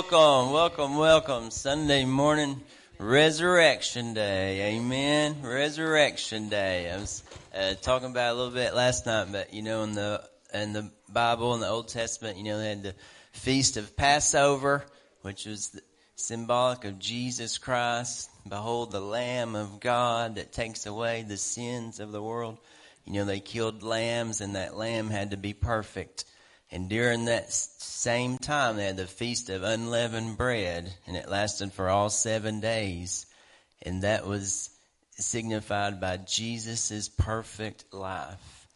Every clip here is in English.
Welcome, welcome, welcome. Sunday morning, Resurrection Day. Amen. Resurrection Day. I was uh, talking about a little bit last night, but you know, in the in the Bible in the Old Testament, you know, they had the feast of Passover, which was symbolic of Jesus Christ. Behold, the Lamb of God that takes away the sins of the world. You know, they killed lambs, and that lamb had to be perfect. And during that same time, they had the Feast of Unleavened Bread, and it lasted for all seven days. And that was signified by Jesus' perfect life.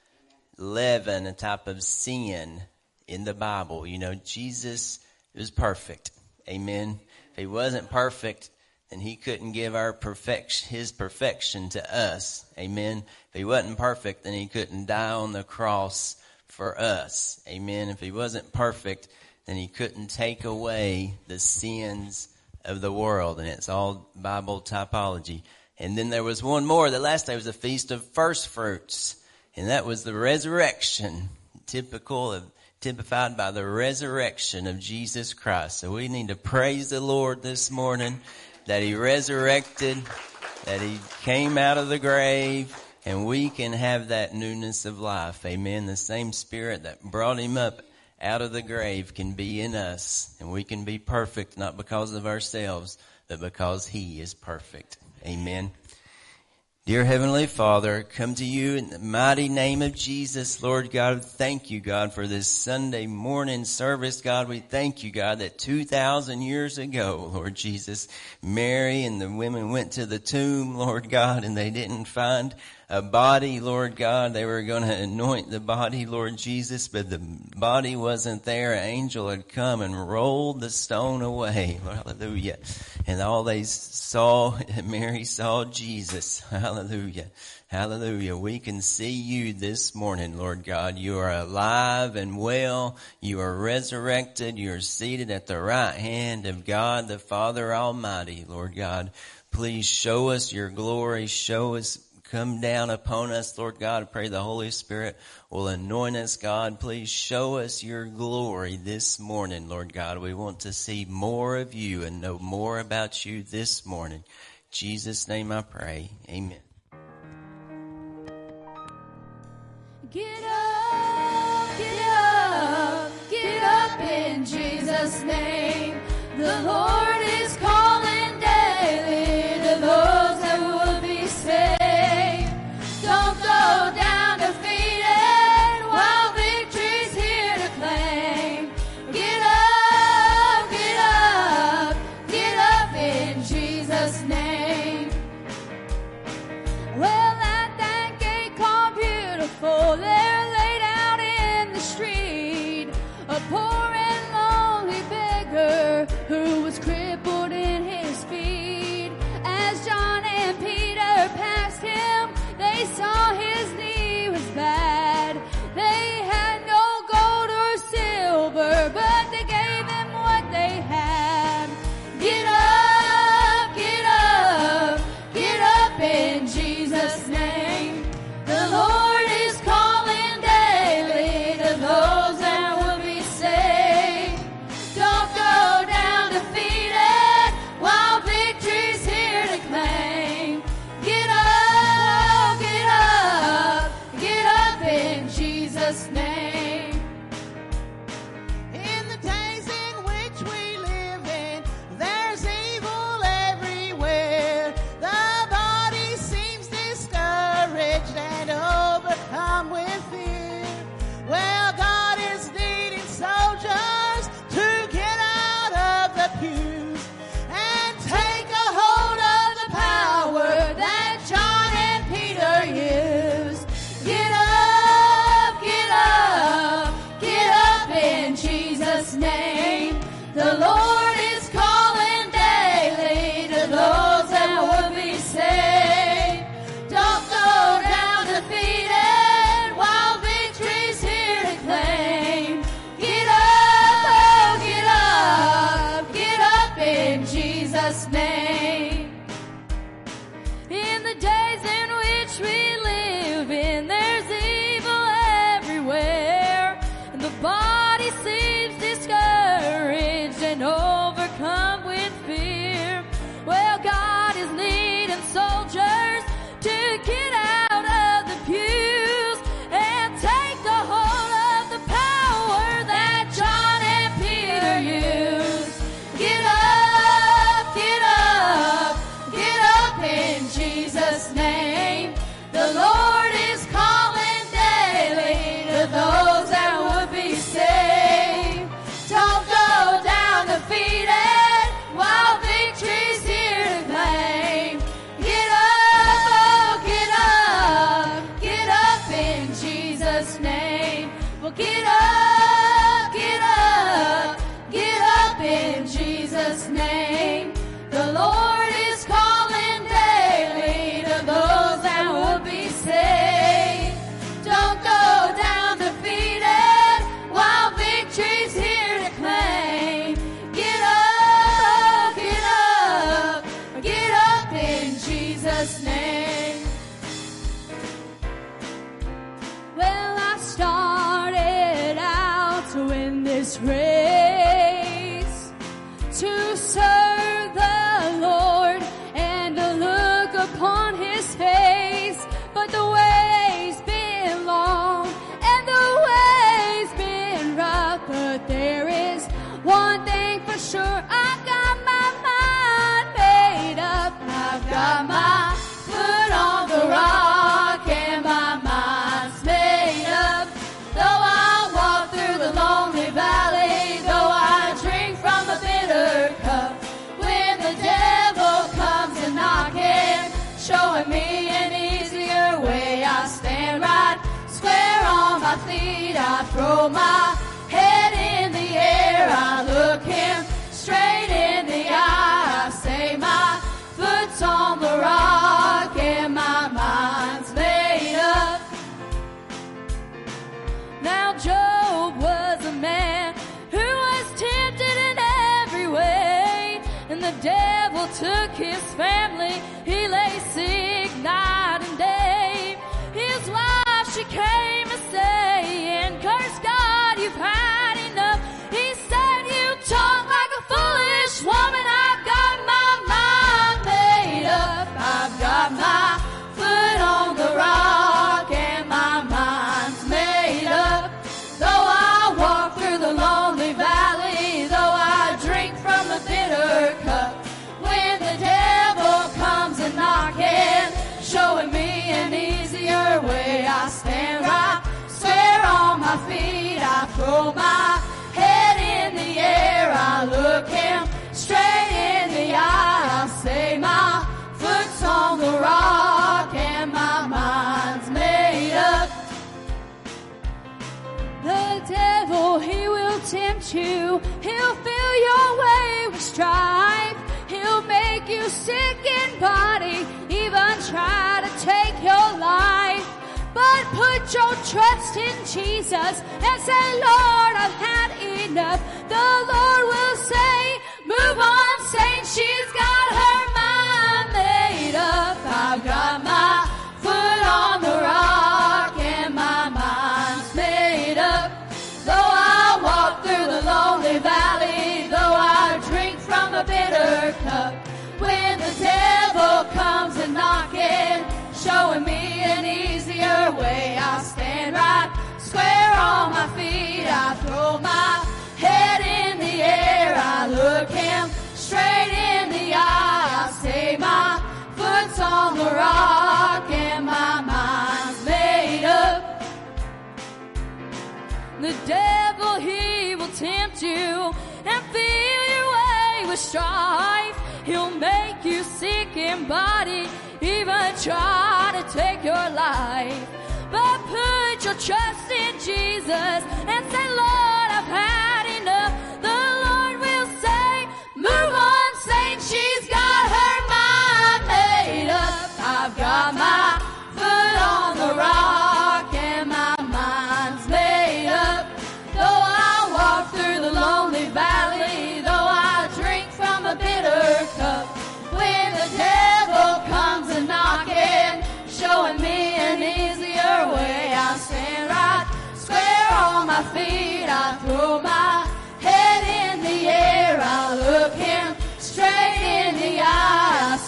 Leaven, a type of sin in the Bible. You know, Jesus was perfect. Amen. If he wasn't perfect, then he couldn't give our perfection, his perfection to us. Amen. If he wasn't perfect, then he couldn't die on the cross for us. Amen. If he wasn't perfect, then he couldn't take away the sins of the world. And it's all Bible typology. And then there was one more. The last day was the Feast of First Fruits. And that was the resurrection, typical of, typified by the resurrection of Jesus Christ. So we need to praise the Lord this morning that he resurrected, that he came out of the grave, and we can have that newness of life. Amen. The same spirit that brought him up out of the grave can be in us and we can be perfect not because of ourselves, but because he is perfect. Amen. Dear Heavenly Father, come to you in the mighty name of Jesus, Lord God. Thank you, God, for this Sunday morning service. God, we thank you, God, that 2,000 years ago, Lord Jesus, Mary and the women went to the tomb, Lord God, and they didn't find a body, Lord God. They were going to anoint the body, Lord Jesus, but the body wasn't there. An angel had come and rolled the stone away. Hallelujah. And all they saw, Mary saw Jesus. Hallelujah. Hallelujah. We can see you this morning, Lord God. You are alive and well. You are resurrected. You are seated at the right hand of God, the Father Almighty, Lord God. Please show us your glory. Show us come down upon us, Lord God. I pray the Holy Spirit will anoint us, God. Please show us your glory this morning, Lord God. We want to see more of you and know more about you this morning. In Jesus' name I pray. Amen. Get up, get up, get up in Jesus' name. The Lord throw my head in the air. I look him straight in the eye. I say my foot's on the rock and my mind's made up. Now Job was a man who was tempted in every way, and the devil took his family. He lay sick night and day. His wife she came feet. I throw my head in the air. I look him straight in the eye. I say my foot's on the rock and my mind's made up. The devil, he will tempt you. He'll fill your way with strife. He'll make you sick in body, even try to take your life. But put your trust in Jesus and say, Lord, I've had enough. The Lord will say, move on, saint, she's got her mind made up. I've got my on my feet. I throw my head in the air. I look him straight in the eye. I say my foot's on the rock and my mind's made up. The devil, he will tempt you and fill your way with strife. He'll make you sick in body, even try to take your life. But put your trust in Jesus and say, Lord,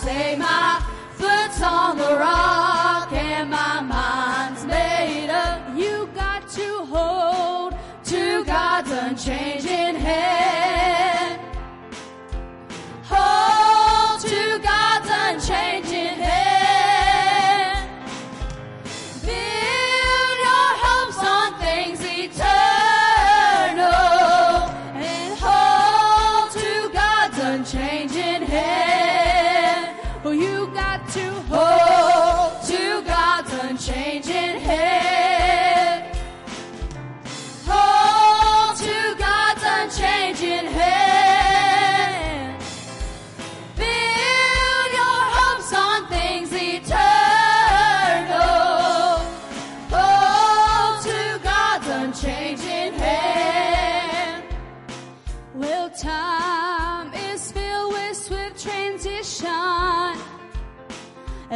say my foot's on the rock and my mind's made up. You got to hold to God's unchanging hand. Hold to God's unchanging hand.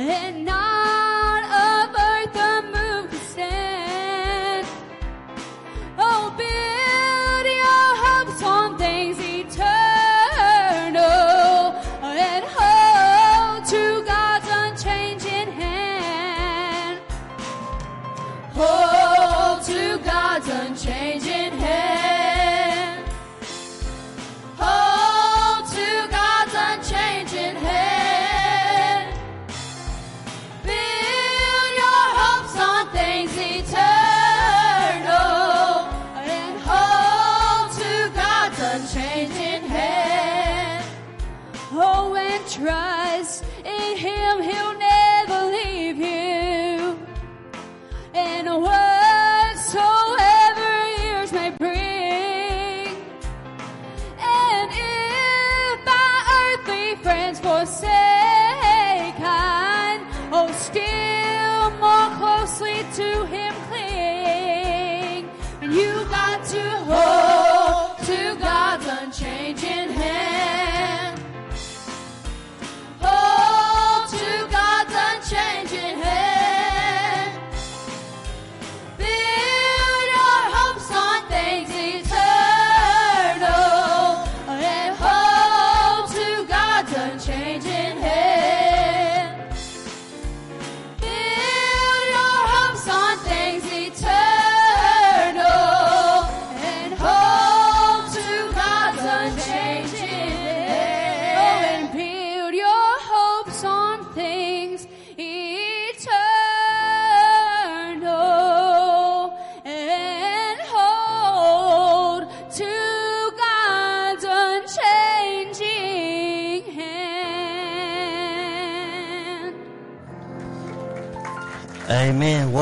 and not of the moon stand. Oh, build your hopes on things eternal and hold to God's unchanging hand. Hold to God's unchanging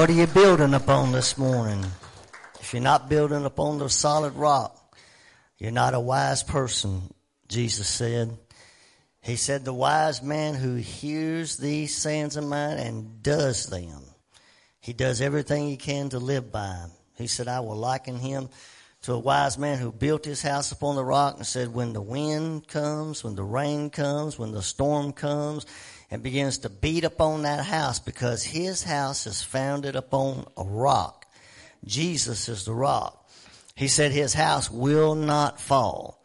What are you building upon this morning? If you're not building upon the solid rock, you're not a wise person, Jesus said. He said, The wise man who hears these sayings of mine and does them, he does everything he can to live by. He said, I will liken him to a wise man who built his house upon the rock and said, When the wind comes, when the rain comes, when the storm comes, and begins to beat upon that house because his house is founded upon a rock. Jesus is the rock. He said his house will not fall.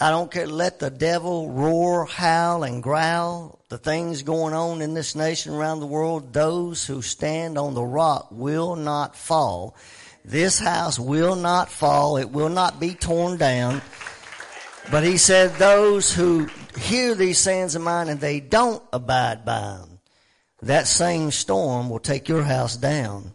I don't care. Let the devil roar, howl, and growl. The things going on in this nation around the world, those who stand on the rock will not fall. This house will not fall. It will not be torn down. But he said those who hear these sayings of mine and they don't abide by them, that same storm will take your house down.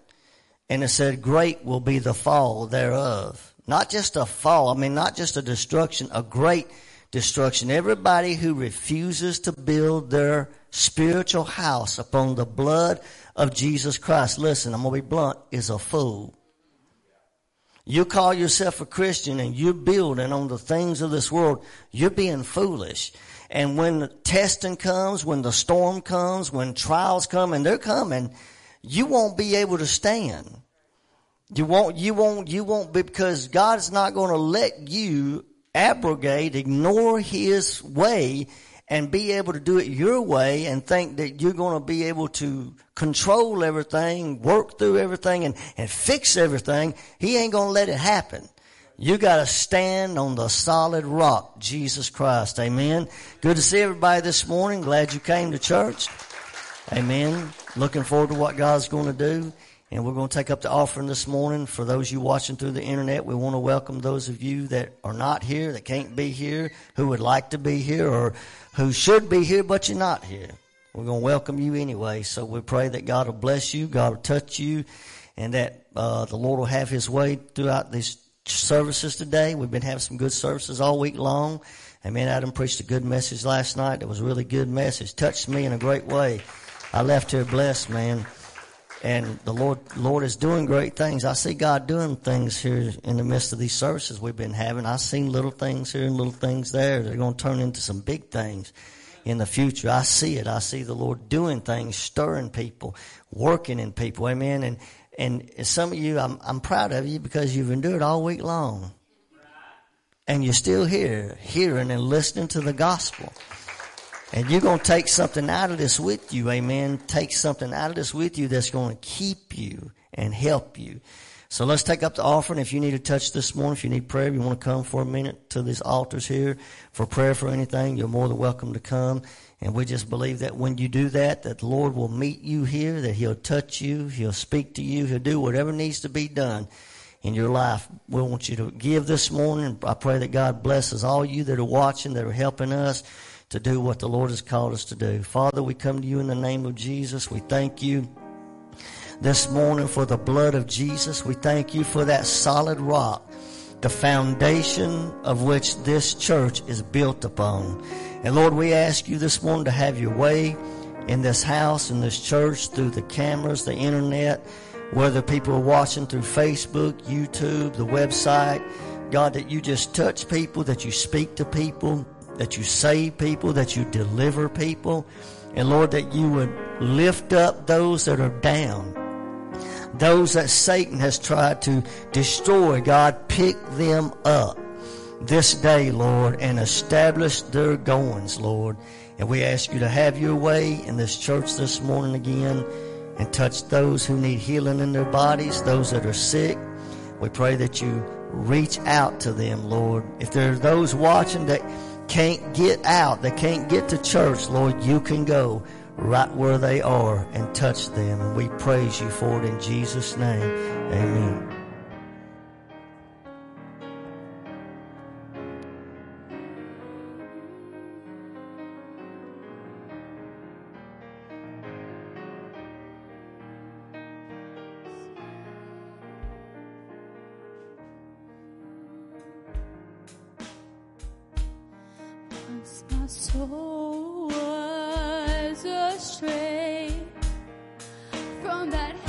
And it said great will be the fall thereof. Not just a fall, I mean, not just a destruction, a great destruction. Everybody who refuses to build their spiritual house upon the blood of Jesus Christ, listen, I'm going to be blunt, is a fool. You call yourself a Christian and you're building on the things of this world, you're being foolish. And when the testing comes, when the storm comes, when trials come, and they're coming, you won't be able to stand. You won't, you won't, you won't be, because God's not going to let you abrogate, ignore His way, and be able to do it your way and think that you're going to be able to control everything, work through everything, and, and fix everything. He ain't going to let it happen. You got to stand on the solid rock, Jesus Christ. Amen. Good to see everybody this morning. Glad you came to church. Amen. Looking forward to what God's going to do. And we're going to take up the offering this morning. For those of you watching through the internet, we want to welcome those of you that are not here, that can't be here, who would like to be here, or who should be here, but you're not here. We're going to welcome you anyway. So we pray that God will bless you, God will touch you, and that uh, the Lord will have His way throughout these services today. We've been having some good services all week long. Amen. Adam preached a good message last night. It was a really good message. Touched me in a great way. I left here blessed, man and the Lord Lord is doing great things. I see God doing things here in the midst of these services we've been having. I've seen little things here and little things there. They're going to turn into some big things in the future. I see it. I see the Lord doing things, stirring people, working in people. Amen. And and some of you, I'm I'm proud of you because you've endured all week long, and you're still here, hearing and listening to the gospel. And you're going to take something out of this with you, amen. Take something out of this with you that's going to keep you and help you. So let's take up the offering. If you need a touch this morning, if you need prayer, you want to come for a minute to these altars here for prayer for anything, you're more than welcome to come. And we just believe that when you do that, that the Lord will meet you here, that He'll touch you, He'll speak to you, He'll do whatever needs to be done in your life. We want you to give this morning. I pray that God blesses all you that are watching, that are helping us to do what the Lord has called us to do. Father, we come to you in the name of Jesus. We thank you this morning for the blood of Jesus. We thank you for that solid rock, the foundation of which this church is built upon. And Lord, we ask you this morning to have your way in this house, in this church, through the cameras, the internet, whether people are watching through Facebook, YouTube, the website. God, that you just touch people, that you speak to people, that you save people, that you deliver people. And Lord, that you would lift up those that are down. Those that Satan has tried to destroy, God, pick them up this day, Lord, and establish their goings, Lord. And we ask you to have your way in this church this morning again and touch those who need healing in their bodies, those that are sick. We pray that you reach out to them, Lord. If there are those watching that can't get out, they can't get to church, Lord, you can go right where they are and touch them. And we praise you for it in Jesus' name. Amen. That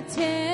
the temple.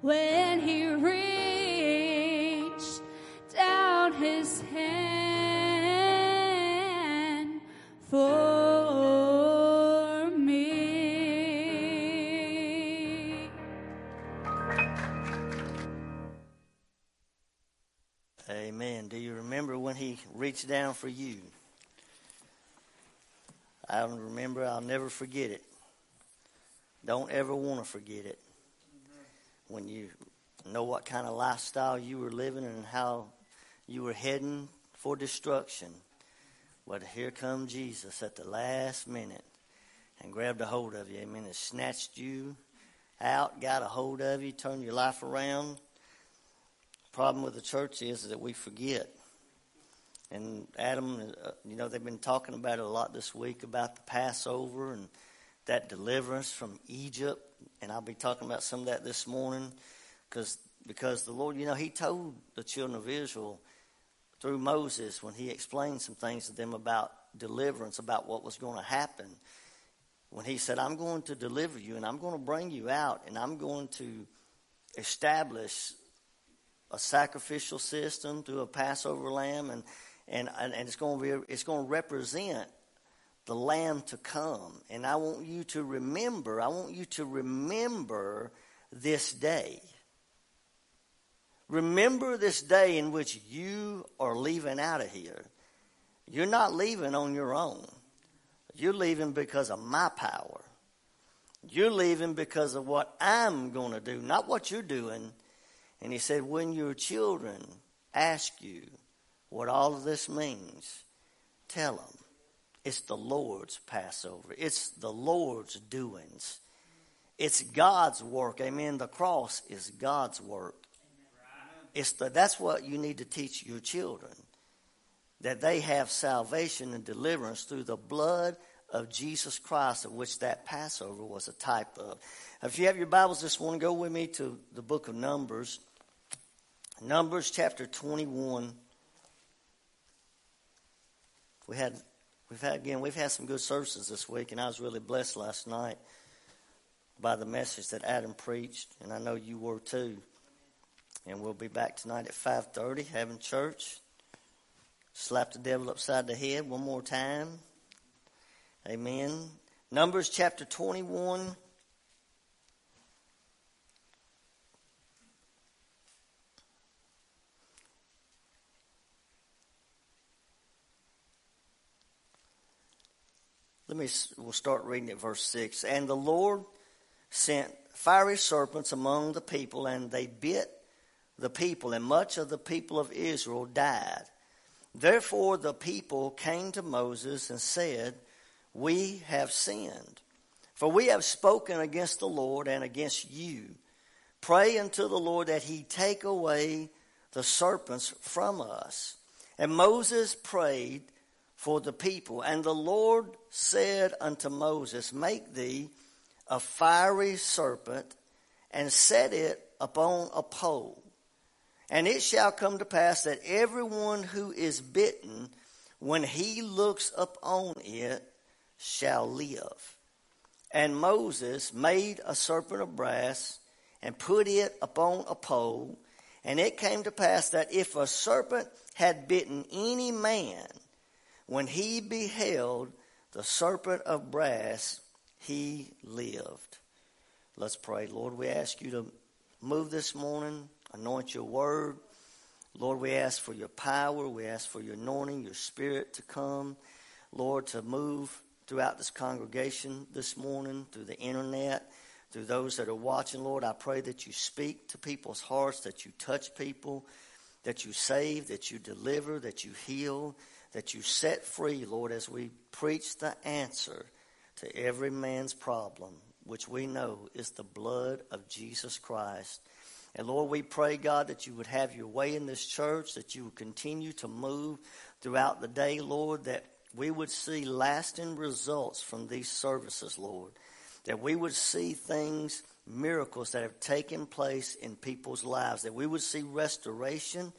When He reached down His hand for me. Amen. Do you remember when he reached down for you? I remember, I'll never forget it. Don't ever want to forget it. When you know what kind of lifestyle you were living and how you were heading for destruction. But here come Jesus at the last minute and grabbed a hold of you. Amen. And snatched you out, got a hold of you, turned your life around problem with the church is that we forget. And Adam, uh, you know, they've been talking about it a lot this week about the Passover and that deliverance from Egypt. And I'll be talking about some of that this morning because because the Lord, you know, He told the children of Israel through Moses when He explained some things to them about deliverance, about what was going to happen. When He said, I'm going to deliver you and I'm going to bring you out and I'm going to establish a sacrificial system through a Passover lamb, and and and it's going to be it's going to represent the lamb to come. And I want you to remember. I want you to remember this day. Remember this day in which you are leaving out of here. You're not leaving on your own. You're leaving because of my power. You're leaving because of what I'm going to do, not what you're doing. And he said, when your children ask you what all of this means, tell them it's the Lord's Passover. It's the Lord's doings. It's God's work. Amen. The cross is God's work. It's the, that's what you need to teach your children. That they have salvation and deliverance through the blood of Jesus Christ, of which that Passover was a type of. If you have your Bibles this morning, go with me to the book of Numbers. Numbers chapter 21. We had, we've had, again, we've had some good services this week, and I was really blessed last night by the message that Adam preached, and I know you were too. And we'll be back tonight at 5.30 having church. Slap the devil upside the head one more time. Amen. Numbers chapter 21. Let me, we'll start reading at verse 6. And the Lord sent fiery serpents among the people, and they bit the people, and much of the people of Israel died. Therefore the people came to Moses and said, We have sinned, for we have spoken against the Lord and against you. Pray unto the Lord that he take away the serpents from us. And Moses prayed for the people. And the Lord said unto Moses, Make thee a fiery serpent and set it upon a pole. And it shall come to pass that everyone who is bitten, when he looks upon it, shall live. And Moses made a serpent of brass and put it upon a pole. And it came to pass that if a serpent had bitten any man, when he beheld the serpent of brass, he lived. Let's pray. Lord, we ask you to move this morning, anoint your word. Lord, we ask for your power. We ask for your anointing, your spirit to come. Lord, to move throughout this congregation this morning, through the internet, through those that are watching. Lord, I pray that you speak to people's hearts, that you touch people, that you save, that you deliver, that you heal that you set free, Lord, as we preach the answer to every man's problem, which we know is the blood of Jesus Christ. And Lord, we pray, God, that you would have your way in this church, that you would continue to move throughout the day, Lord, that we would see lasting results from these services, Lord. That we would see things, miracles that have taken place in people's lives, that we would see restoration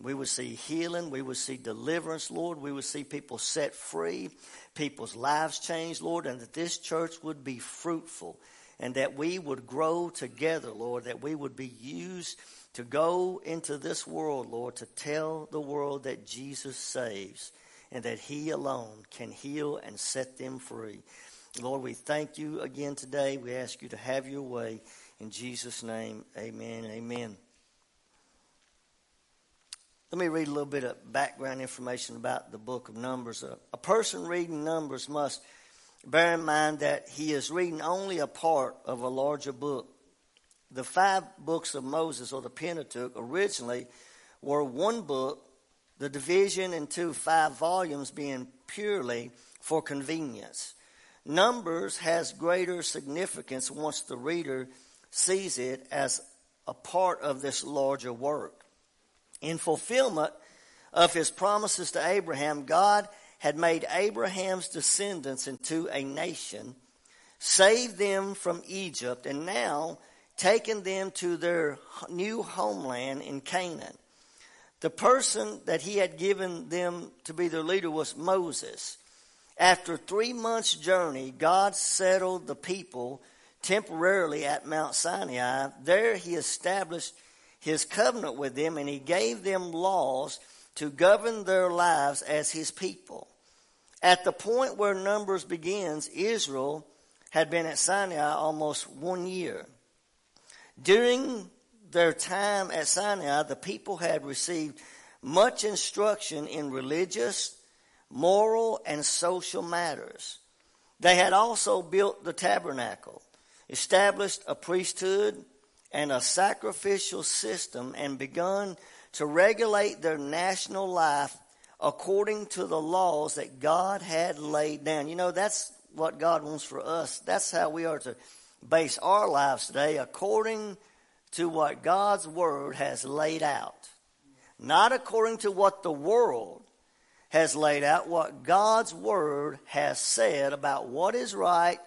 we would see healing. We would see deliverance, Lord. We would see people set free, people's lives changed, Lord, and that this church would be fruitful and that we would grow together, Lord, that we would be used to go into this world, Lord, to tell the world that Jesus saves and that He alone can heal and set them free. Lord, we thank you again today. We ask you to have your way. In Jesus' name, amen. Amen. Let me read a little bit of background information about the book of Numbers. A, a, person reading Numbers must bear in mind that he is reading only a part of a larger book. The five books of Moses, or the Pentateuch, originally were one book, the division into five volumes being purely for convenience. Numbers has greater significance once the reader sees it as a part of this larger work. In fulfillment of his promises to Abraham, God had made Abraham's descendants into a nation, saved them from Egypt, and now taken them to their new homeland in Canaan. The person that he had given them to be their leader was Moses. After three months' journey, God settled the people temporarily at Mount Sinai. There he established his covenant with them and he gave them laws to govern their lives as his people. At the point where Numbers begins, Israel had been at Sinai almost one year. During their time at Sinai, the people had received much instruction in religious, moral, and social matters. They had also built the tabernacle, established a priesthood, and a sacrificial system and begun to regulate their national life according to the laws that God had laid down. You know, that's what God wants for us. That's how we are to base our lives today according to what God's Word has laid out. Not according to what the world has laid out, what God's Word has said about what is right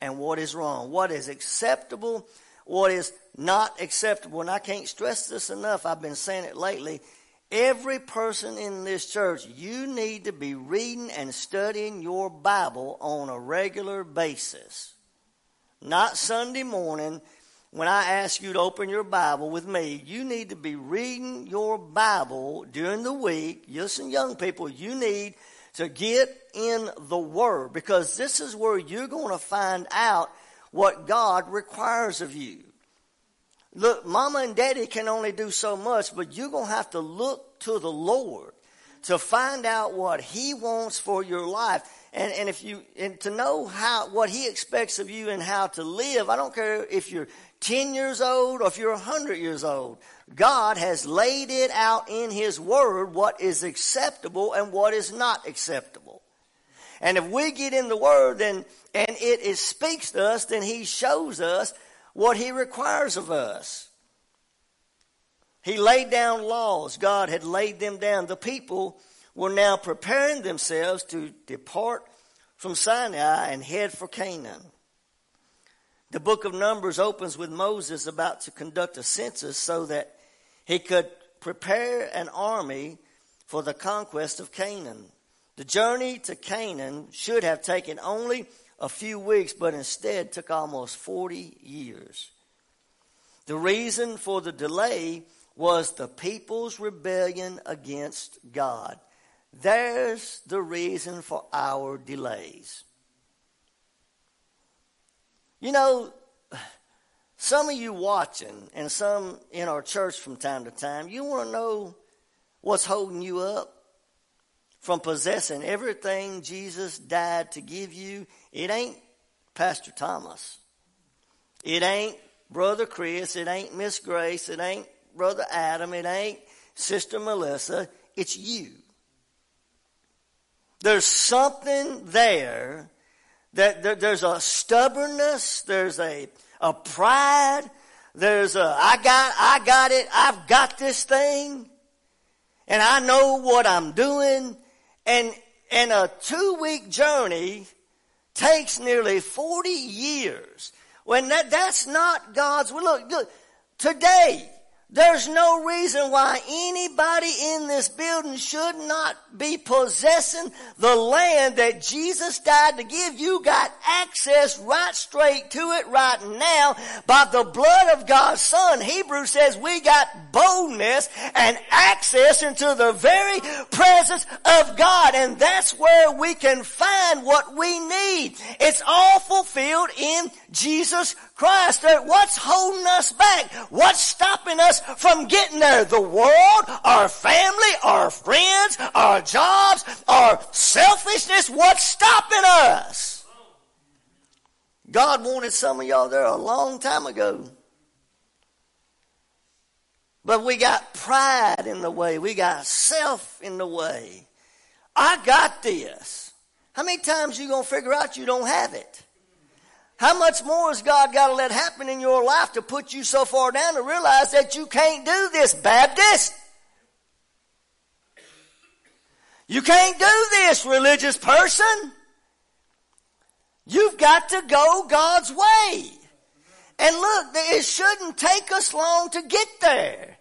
and what is wrong, what is acceptable what is not acceptable. And I can't stress this enough. I've been saying it lately. Every person in this church, you need to be reading and studying your Bible on a regular basis. Not Sunday morning when I ask you to open your Bible with me. You need to be reading your Bible during the week. Listen, young people, you need to get in the Word because this is where you're going to find out what God requires of you. Look, mama and daddy can only do so much, but you're going to have to look to the Lord to find out what He wants for your life. And, and if you, and to know how, what He expects of you and how to live, I don't care if you're 10 years old or if you're 100 years old. God has laid it out in His Word what is acceptable and what is not acceptable. And if we get in the Word then, and it, speaks to us, then He shows us what He requires of us. He laid down laws. God had laid them down. The people were now preparing themselves to depart from Sinai and head for Canaan. The book of Numbers opens with Moses about to conduct a census so that he could prepare an army for the conquest of Canaan. The journey to Canaan should have taken only a few weeks, but instead took almost 40 years. The reason for the delay was the people's rebellion against God. There's the reason for our delays. You know, some of you watching and some in our church from time to time, you want to know what's holding you up from possessing everything Jesus died to give you it ain't Pastor Thomas. It ain't Brother Chris. It ain't Miss Grace. It ain't Brother Adam. It ain't Sister Melissa. It's you. There's something there that there, there's a stubbornness. There's a, a pride. There's a, I got, I got it. I've got this thing. And I know what I'm doing. And, and a two week journey takes nearly 40 years. When that, that's not God's will. Look, look, today, there's no reason why anybody in this building should not be possessing the land that Jesus died to give. You got access right straight to it right now by the blood of God's Son. Hebrews says we got boldness and access into the very presence of God. And that's where we can find what we need. It's all fulfilled in Jesus Christ. What's holding us back? What's stopping us from getting there? The world, our family, our friends, our jobs, our selfishness. What's stopping us? God wanted some of y'all there a long time ago. But we got pride in the way. We got self in the way. I got this. How many times you gonna figure out you don't have it? How much more has God got to let happen in your life to put you so far down to realize that you can't do this, Baptist? You can't do this, religious person. You've got to go God's way. And look, it shouldn't take us long to get there.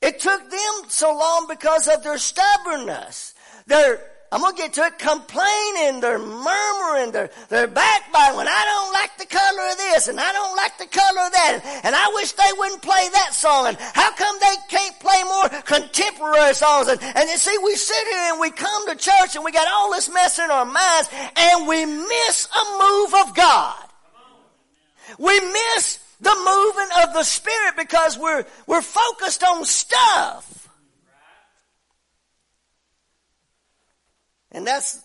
It took them so long because of their stubbornness. Their I'm gonna get to it, complaining, they're murmuring, they're, they're backbiting. I don't like the color of this and I don't like the color of that. And I wish they wouldn't play that song. And how come they can't play more contemporary songs? And, and you see we sit here and we come to church and we got all this mess in our minds and we miss a move of God. We miss the moving of the Spirit because we're, we're focused on stuff. And that's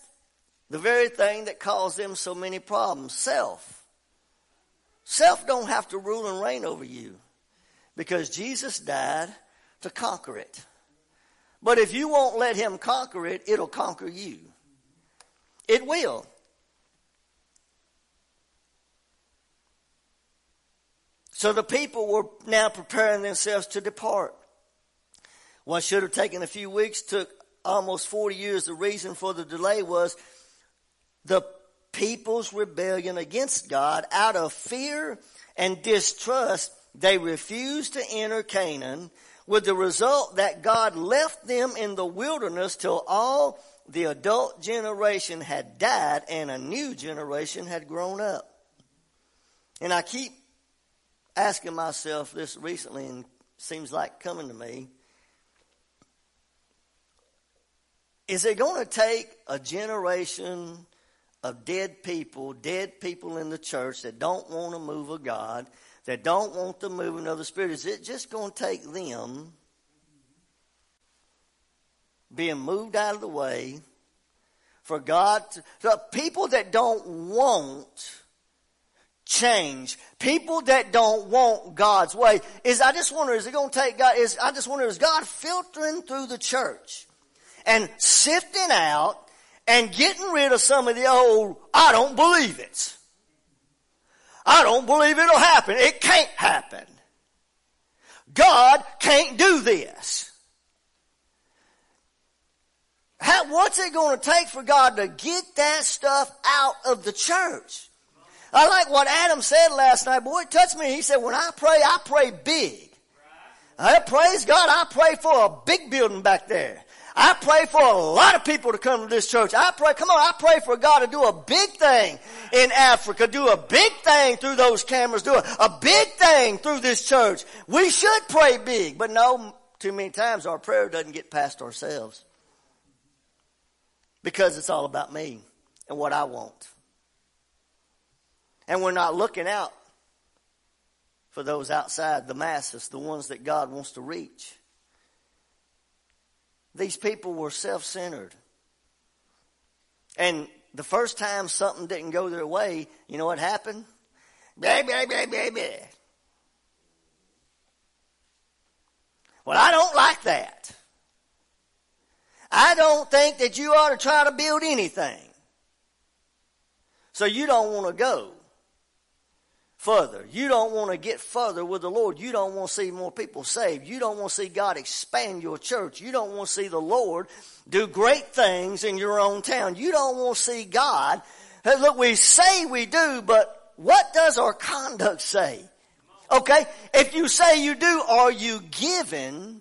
the very thing that caused them so many problems. Self. Self don't have to rule and reign over you because Jesus died to conquer it. But if you won't let him conquer it, it'll conquer you. It will. So the people were now preparing themselves to depart. What should have taken a few weeks took almost 40 years, the reason for the delay was the people's rebellion against God. Out of fear and distrust, they refused to enter Canaan with the result that God left them in the wilderness till all the adult generation had died and a new generation had grown up. And I keep asking myself this recently and seems like coming to me. Is it going to take a generation of dead people, dead people in the church that don't want to move of God, that don't want the moving of the Spirit? Is it just going to take them being moved out of the way for God to, the people that don't want change, people that don't want God's way, is I just wonder, is it going to take God, is, I just wonder, is God filtering through the church and sifting out and getting rid of some of the old, I don't believe it. I don't believe it'll happen. It can't happen. God can't do this. How, what's it going to take for God to get that stuff out of the church? I like what Adam said last night. Boy, it touched me. He said, when I pray, I pray big. I praise God. I pray for a big building back there. I pray for a lot of people to come to this church. I pray, come on, I pray for God to do a big thing in Africa, do a big thing through those cameras, do a, a big thing through this church. We should pray big, but no, too many times our prayer doesn't get past ourselves. Because it's all about me and what I want. And we're not looking out for those outside, the masses, the ones that God wants to reach. These people were self centered. And the first time something didn't go their way, you know what happened? Blah, blah, blah, blah, blah. Well, I don't like that. I don't think that you ought to try to build anything. So you don't want to go further. You don't want to get further with the Lord. You don't want to see more people saved. You don't want to see God expand your church. You don't want to see the Lord do great things in your own town. You don't want to see God. Hey, look, we say we do, but what does our conduct say? Okay? If you say you do, are you giving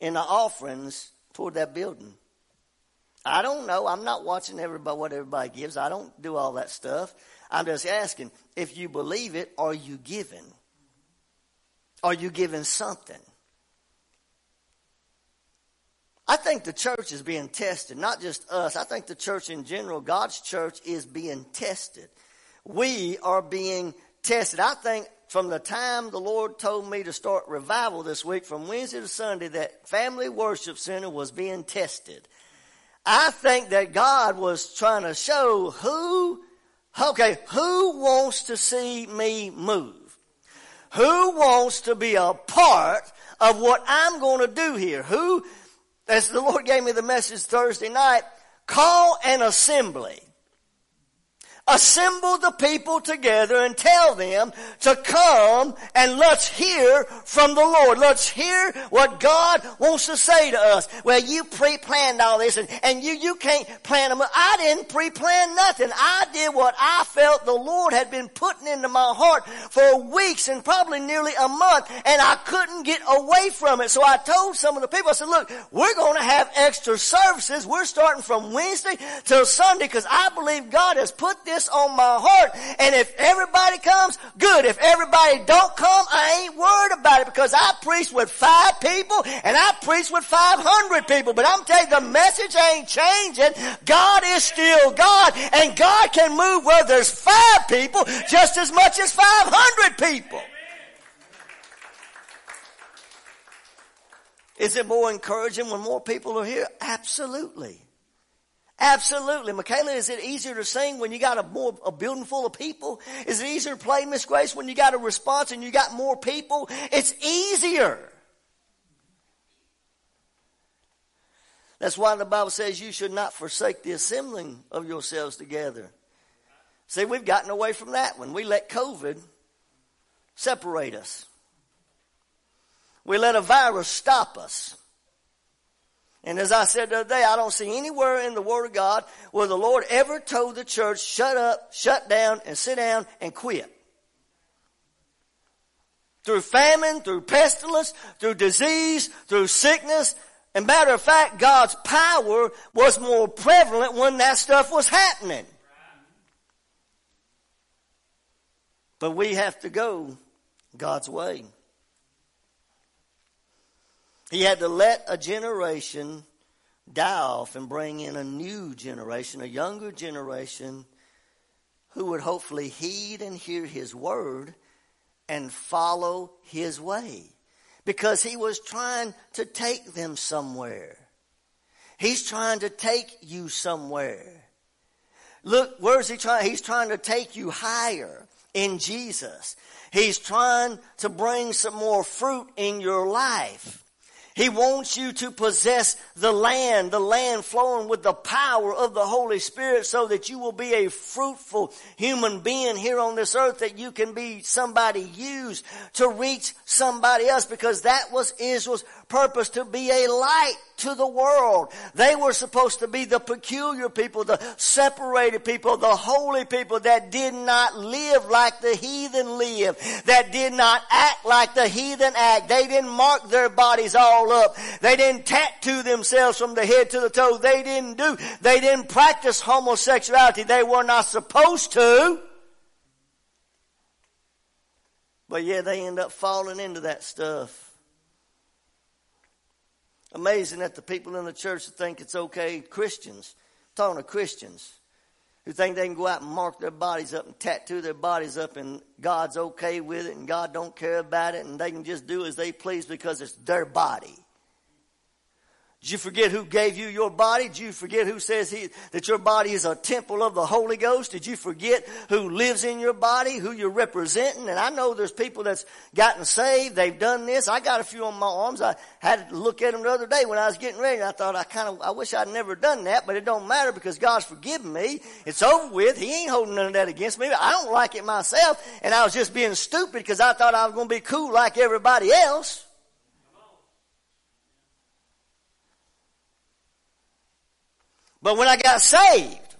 in the offerings toward that building? I don't know. I'm not watching everybody what everybody gives. I don't do all that stuff. I'm just asking, if you believe it, are you giving? Are you giving something? I think the church is being tested, not just us. I think the church in general, God's church is being tested. We are being tested. I think from the time the Lord told me to start revival this week, from Wednesday to Sunday, that Family Worship Center was being tested. I think that God was trying to show who Okay, who wants to see me move? Who wants to be a part of what I'm going to do here? Who, as the Lord gave me the message Thursday night, call an assembly assemble the people together and tell them to come and let's hear from the Lord. Let's hear what God wants to say to us. Well, you pre-planned all this and, and you, you can't plan them. I didn't pre-plan nothing. I did what I felt the Lord had been putting into my heart for weeks and probably nearly a month and I couldn't get away from it. So I told some of the people, I said, look, we're going to have extra services. We're starting from Wednesday till Sunday because I believe God has put this on my heart. And if everybody comes, good. If everybody don't come, I ain't worried about it because I preach with five people and I preach with 500 people. But I'm telling you, the message ain't changing. God is still God and God can move where there's five people just as much as 500 people. Is it more encouraging when more people are here? Absolutely. Absolutely. Michaela, is it easier to sing when you got a more, a building full of people? Is it easier to play Miss Grace when you got a response and you got more people? It's easier. That's why the Bible says you should not forsake the assembling of yourselves together. See, we've gotten away from that when we let COVID separate us. We let a virus stop us. And as I said the other day, I don't see anywhere in the Word of God where the Lord ever told the church, shut up, shut down, and sit down and quit. Through famine, through pestilence, through disease, through sickness. And matter of fact, God's power was more prevalent when that stuff was happening. But we have to go God's way. He had to let a generation die off and bring in a new generation, a younger generation who would hopefully heed and hear his word and follow his way. Because he was trying to take them somewhere. He's trying to take you somewhere. Look, where's he trying? He's trying to take you higher in Jesus. He's trying to bring some more fruit in your life. He wants you to possess the land, the land flowing with the power of the Holy Spirit so that you will be a fruitful human being here on this earth that you can be somebody used to reach somebody else because that was Israel's purpose to be a light to the world. They were supposed to be the peculiar people, the separated people, the holy people that did not live like the heathen live, that did not act like the heathen act. They didn't mark their bodies all up. They didn't tattoo themselves from the head to the toe. They didn't do, they didn't practice homosexuality. They were not supposed to. But yeah, they end up falling into that stuff. Amazing that the people in the church think it's okay, Christians, I'm talking to Christians, who think they can go out and mark their bodies up and tattoo their bodies up and God's okay with it and God don't care about it and they can just do as they please because it's their body. Did you forget who gave you your body? Did you forget who says he, that your body is a temple of the Holy Ghost? Did you forget who lives in your body, who you're representing? And I know there's people that's gotten saved. They've done this. I got a few on my arms. I had to look at them the other day when I was getting ready. I thought I kind of, I wish I'd never done that, but it don't matter because God's forgiven me. It's over with. He ain't holding none of that against me. I don't like it myself. And I was just being stupid because I thought I was going to be cool like everybody else. But when I got saved,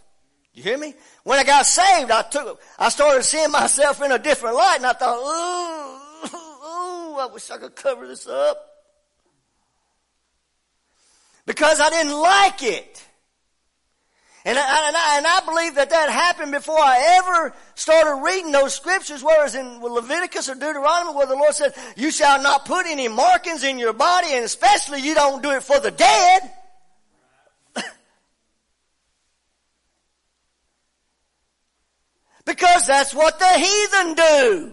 you hear me? When I got saved, I took, I started seeing myself in a different light and I thought, ooh, ooh, I wish I could cover this up. Because I didn't like it. And I, and, I, and I believe that that happened before I ever started reading those scriptures, whereas in Leviticus or Deuteronomy where the Lord said, you shall not put any markings in your body and especially you don't do it for the dead. Because that's what the heathen do.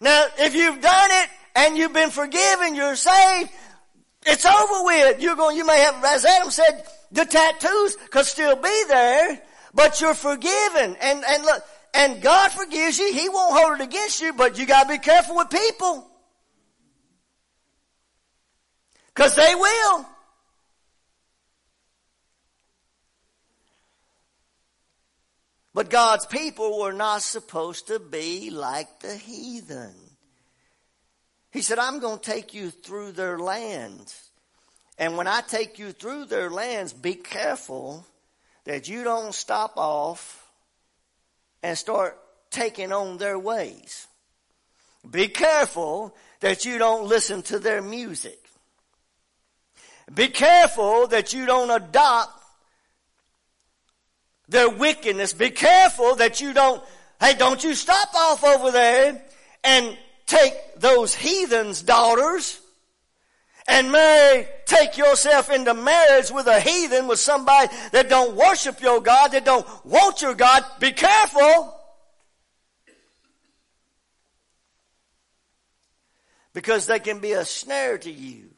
Now, if you've done it and you've been forgiven, you're saved, it's over with. You're going, you may have, as Adam said, the tattoos could still be there, but you're forgiven. And, and look, and God forgives you. He won't hold it against you, but you gotta be careful with people. Cause they will. But God's people were not supposed to be like the heathen. He said, I'm going to take you through their lands. And when I take you through their lands, be careful that you don't stop off and start taking on their ways. Be careful that you don't listen to their music. Be careful that you don't adopt their wickedness. Be careful that you don't, hey, don't you stop off over there and take those heathens' daughters and marry, take yourself into marriage with a heathen, with somebody that don't worship your God, that don't want your God. Be careful. Because they can be a snare to you.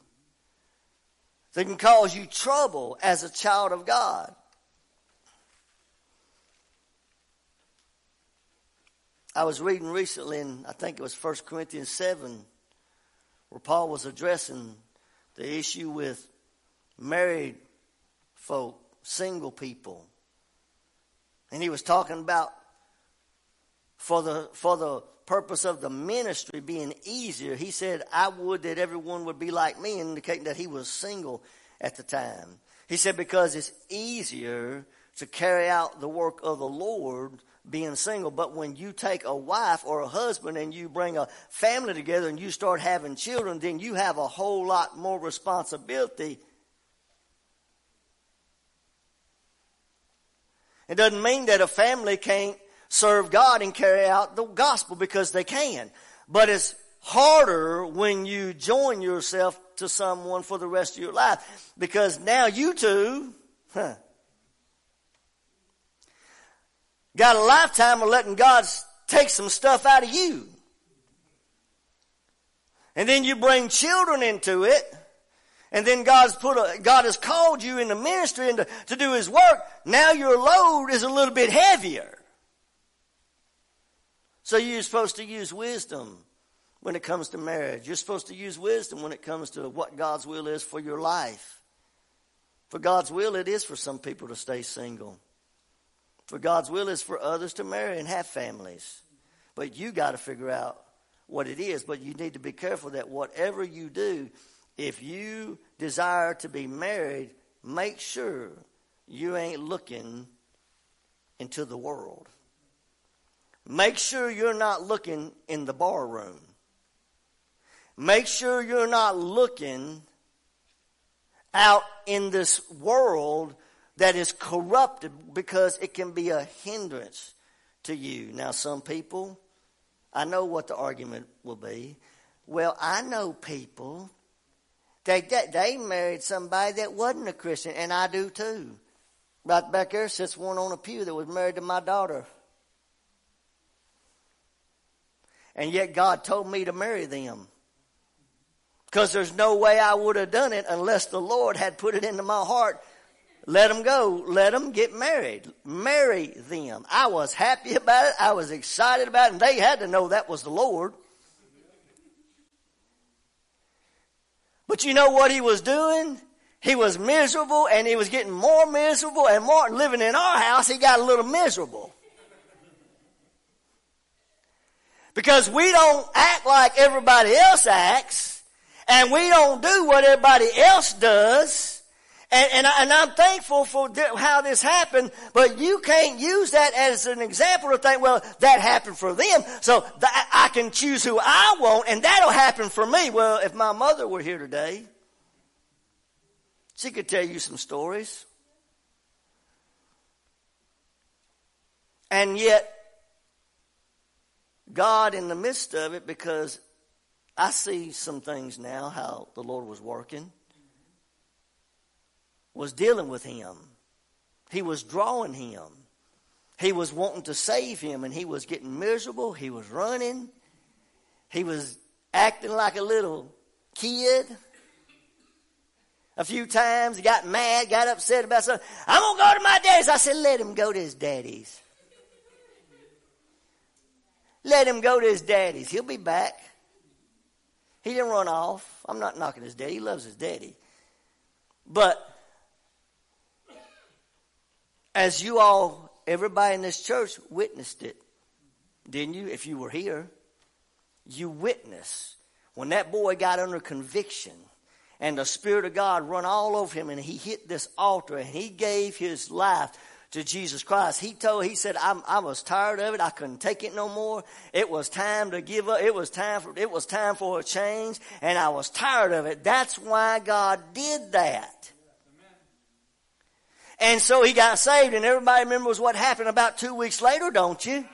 They can cause you trouble as a child of God. I was reading recently in, I think it was 1 Corinthians 7, where Paul was addressing the issue with married folk, single people. And he was talking about for the, for the purpose of the ministry being easier, he said, I would that everyone would be like me, indicating that he was single. at the time. He said, because it's easier to carry out the work of the Lord being single. But when you take a wife or a husband and you bring a family together and you start having children, then you have a whole lot more responsibility. It doesn't mean that a family can't serve God and carry out the gospel because they can. But it's harder when you join yourself to someone for the rest of your life because now you two, huh, got a lifetime of letting God take some stuff out of you. And then you bring children into it. And then God's put a, God has called you into ministry and to, to do His work. Now your load is a little bit heavier. So you're supposed to use wisdom when it comes to marriage. You're supposed to use wisdom when it comes to what God's will is for your life. For God's will, it is for some people to stay single. For God's will is for others to marry and have families. But you got to figure out what it is. But you need to be careful that whatever you do, if you desire to be married, make sure you ain't looking into the world. Make sure you're not looking in the bar room. Make sure you're not looking out in this world that is corrupted because it can be a hindrance to you. Now, some people, I know what the argument will be. Well, I know people they, they, they married somebody that wasn't a Christian, and I do too. Right back there sits one on a pew that was married to my daughter. And yet God told me to marry them. Because there's no way I would have done it unless the Lord had put it into my heart let them go. Let them get married. Marry them. I was happy about it. I was excited about it. And they had to know that was the Lord. But you know what he was doing? He was miserable and he was getting more miserable and Martin living in our house. He got a little miserable. Because we don't act like everybody else acts and we don't do what everybody else does. And, and, I, and I'm thankful for how this happened, but you can't use that as an example to think, well, that happened for them, so th- I can choose who I want, and that'll happen for me. Well, if my mother were here today, she could tell you some stories. And yet, God in the midst of it, because I see some things now, how the Lord was working was dealing with him. He was drawing him. He was wanting to save him, and he was getting miserable. He was running. He was acting like a little kid. A few times he got mad, got upset about something. I'm going to go to my daddy's. I said, let him go to his daddy's. Let him go to his daddy's. He'll be back. He didn't run off. I'm not knocking his daddy. He loves his daddy. But as you all, everybody in this church witnessed it, didn't you? If you were here, you witnessed when that boy got under conviction and the Spirit of God run all over him and he hit this altar and he gave his life to Jesus Christ. He told, he said, i was tired of it. I couldn't take it no more. It was time to give up. It was time for, it was time for a change and I was tired of it. That's why God did that. And so he got saved and everybody remembers what happened about two weeks later, don't you?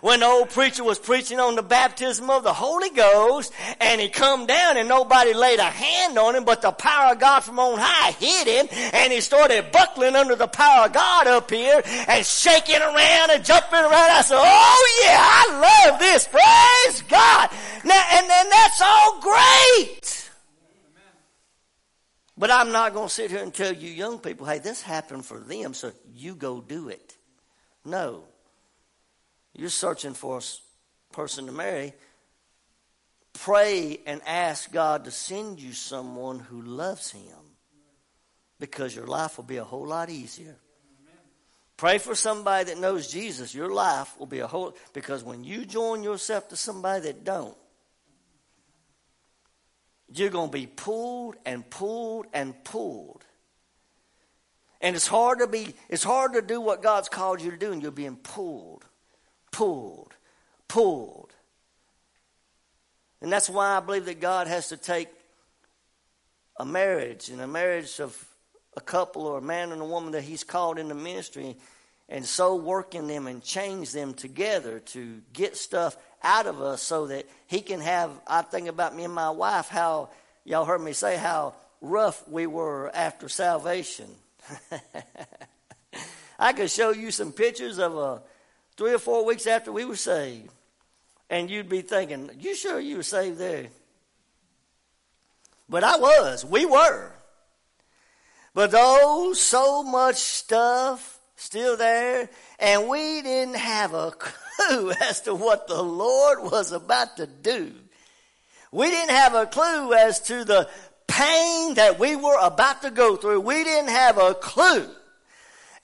When the old preacher was preaching on the baptism of the Holy Ghost and he come down and nobody laid a hand on him, but the power of God from on high hit him and he started buckling under the power of God up here and shaking around and jumping around. I said, oh yeah, I love this. Praise God. Now, and then that's all great. But I'm not going to sit here and tell you young people, hey, this happened for them, so you go do it. No. You're searching for a person to marry. Pray and ask God to send you someone who loves Him because your life will be a whole lot easier. Pray for somebody that knows Jesus. Your life will be a whole, because when you join yourself to somebody that don't, you're going to be pulled and pulled and pulled. And it's hard to be, it's hard to do what God's called you to do, and you're being pulled, pulled, pulled. And that's why I believe that God has to take a marriage and a marriage of a couple or a man and a woman that He's called in the ministry and so work in them and change them together to get stuff out of us so that He can have. I think about me and my wife, how y'all heard me say how rough we were after salvation. I could show you some pictures of uh, three or four weeks after we were saved. And you'd be thinking, you sure you were saved there? But I was. We were. But oh, so much stuff still there. And we didn't have a clue as to what the Lord was about to do. We didn't have a clue as to the pain that we were about to go through. We didn't have a clue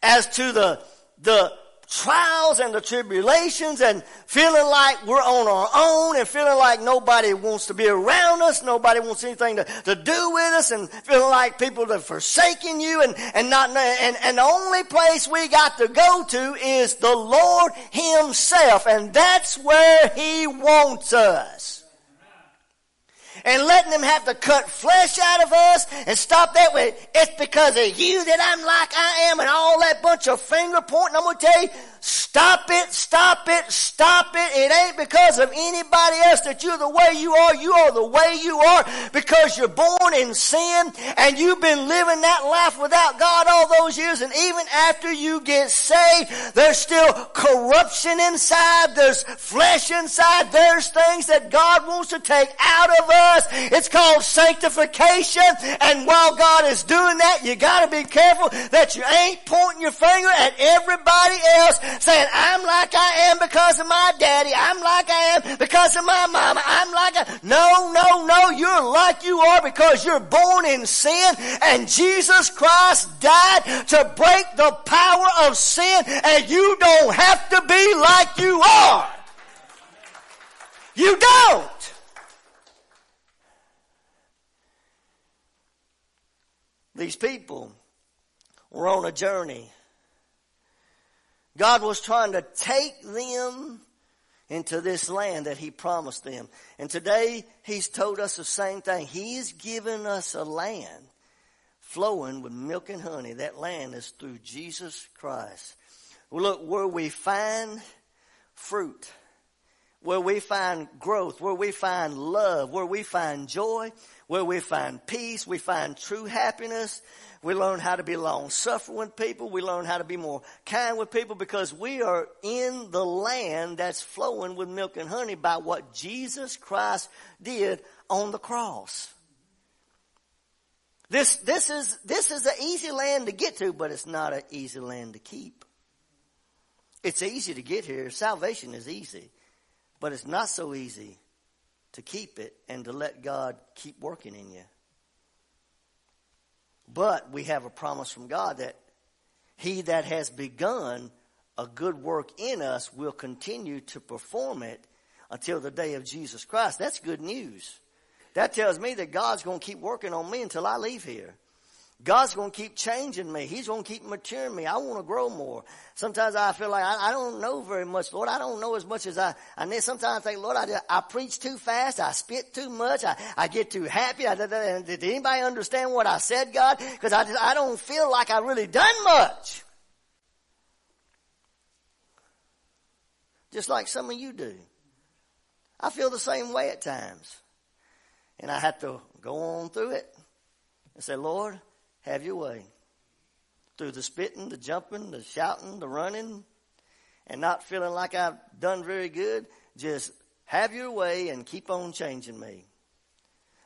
as to the, the trials and the tribulations and feeling like we're on our own and feeling like nobody wants to be around us, nobody wants anything to, to do with us and feeling like people have forsaken you and, and not, and, and the only place we got to go to is the Lord Himself and that's where He wants us and letting them have to cut flesh out of us and stop that way. It's because of you that I'm like I am and all that bunch of finger pointing. I'm going to tell you, Stop it, stop it, stop it. It ain't because of anybody else that you're the way you are. You are the way you are because you're born in sin and you've been living that life without God all those years. And even after you get saved, there's still corruption inside. There's flesh inside. There's things that God wants to take out of us. It's called sanctification. And while God is doing that, you gotta be careful that you ain't pointing your finger at everybody else saying, I'm like I am because of my daddy. I'm like I am because of my mama. I'm like I, no, no, no, you're like you are because you're born in sin and Jesus Christ died to break the power of sin and you don't have to be like you are. You don't. These people were on a journey God was trying to take them into this land that He promised them. And today, He's told us the same thing. He's given us a land flowing with milk and honey. That land is through Jesus Christ. Well, look, where we find fruit, where we find growth, where we find love, where we find joy, where we find peace, we find true happiness, we learn how to be long suffering with people. We learn how to be more kind with people because we are in the land that's flowing with milk and honey by what Jesus Christ did on the cross. This, this is, this is an easy land to get to, but it's not an easy land to keep. It's easy to get here. Salvation is easy, but it's not so easy to keep it and to let God keep working in you. But we have a promise from God that he that has begun a good work in us will continue to perform it until the day of Jesus Christ. That's good news. That tells me that God's going to keep working on me until I leave here. God's going to keep changing me. He's going to keep maturing me. I want to grow more. Sometimes I feel like I, I, don't know very much, Lord. I don't know as much as I, I need. Sometimes I think, Lord, I, I preach too fast. I spit too much. I, I get too happy. I, did anybody understand what I said, God? Because I, I don't feel like I really done much. Just like some of you do. I feel the same way at times. And I have to go on through it and say, Lord, have your way. Through the spitting, the jumping, the shouting, the running, and not feeling like I've done very good, just have your way and keep on changing me.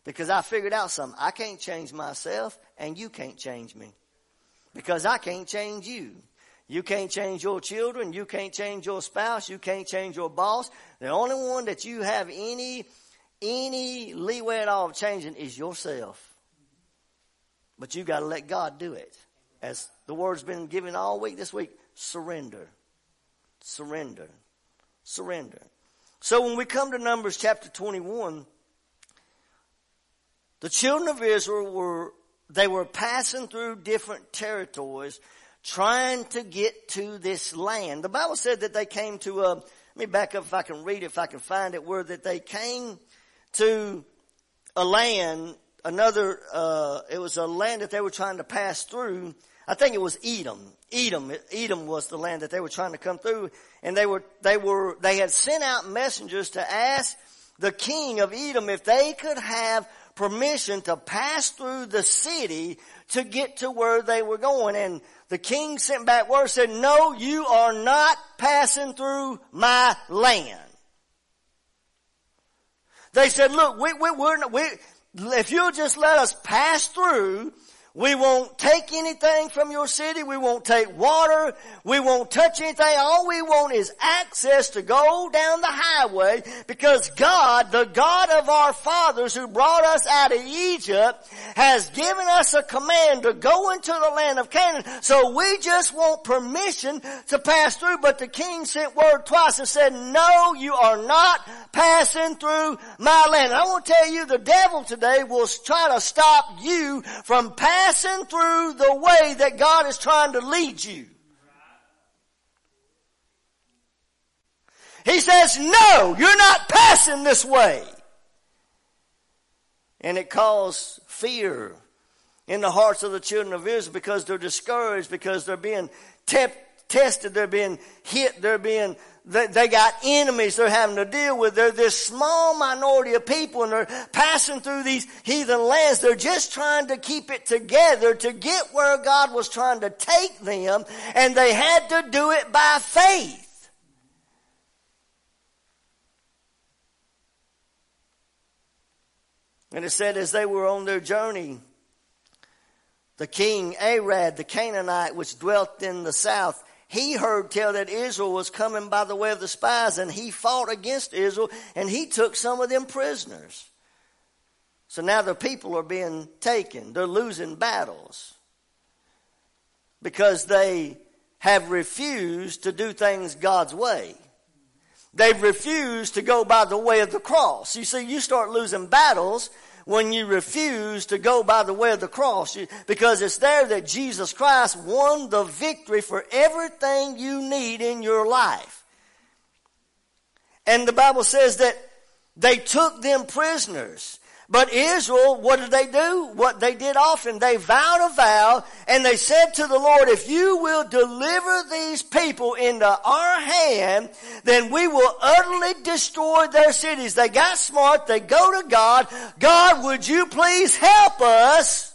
Because I figured out something. I can't change myself and you can't change me. Because I can't change you. You can't change your children. You can't change your spouse. You can't change your boss. The only one that you have any, any leeway at all of changing is yourself. But you got to let God do it. As the word's been given all week this week, surrender. Surrender. Surrender. So when we come to Numbers chapter 21, the children of Israel were, they were passing through different territories trying to get to this land. The Bible said that they came to a, let me back up if I can read it, if I can find it, where that they came to a land, another, uh, it was a land that they were trying to pass through. I think it was Edom. Edom, Edom was the land that they were trying to come through. And they were, they were, they had sent out messengers to ask the king of Edom if they could have permission to pass through the city to get to where they were going. And the king sent back word said, no, you are not passing through my land. They said, look, we, we, we're, we, if you'll just let us pass through, we won't take anything from your city. We won't take water. We won't touch anything. All we want is access to go down the highway because God, the God of our fathers who brought us out of Egypt has given us a command to go into the land of Canaan. So we just want permission to pass through. But the king sent word twice and said, no, you are not passing through my land. And I want to tell you the devil today will try to stop you from passing passing through the way that God is trying to lead you. He says, no, you're not passing this way. And it caused fear in the hearts of the children of Israel because they're discouraged, because they're being te- tested, they're being hit, they're being they, got enemies they're having to deal with. They're this small minority of people and they're passing through these heathen lands. They're just trying to keep it together to get where God was trying to take them and they had to do it by faith. And it said as they were on their journey, the king Arad, the Canaanite, which dwelt in the south, he heard tell that Israel was coming by the way of the spies and he fought against Israel and he took some of them prisoners. So now the people are being taken. They're losing battles because they have refused to do things God's way. They've refused to go by the way of the cross. You see, you start losing battles when you refuse to go by the way of the cross because it's there that Jesus Christ won the victory for everything you need in your life. And the Bible says that they took them prisoners. But Israel, what did they do? What they did often, they vowed a vow and they said to the Lord, if you will deliver these people into our hand, then we will utterly destroy their cities. They got smart. They go to God. God, would you please help us?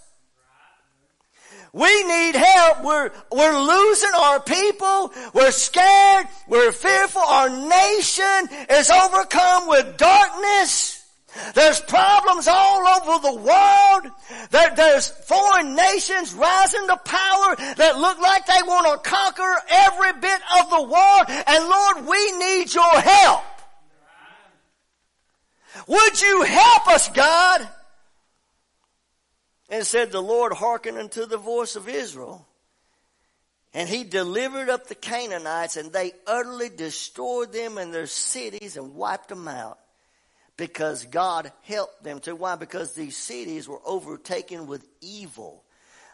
We need help. We're, we're losing our people. We're scared. We're fearful. Our nation is overcome with darkness. There's problems all over the world. There, there's foreign nations rising to power that look like they want to conquer every bit of the world. And Lord, we need your help. Would you help us, God? And said the Lord hearkened unto the voice of Israel. And he delivered up the Canaanites and they utterly destroyed them and their cities and wiped them out because God helped them to. Why? Because these cities were overtaken with evil.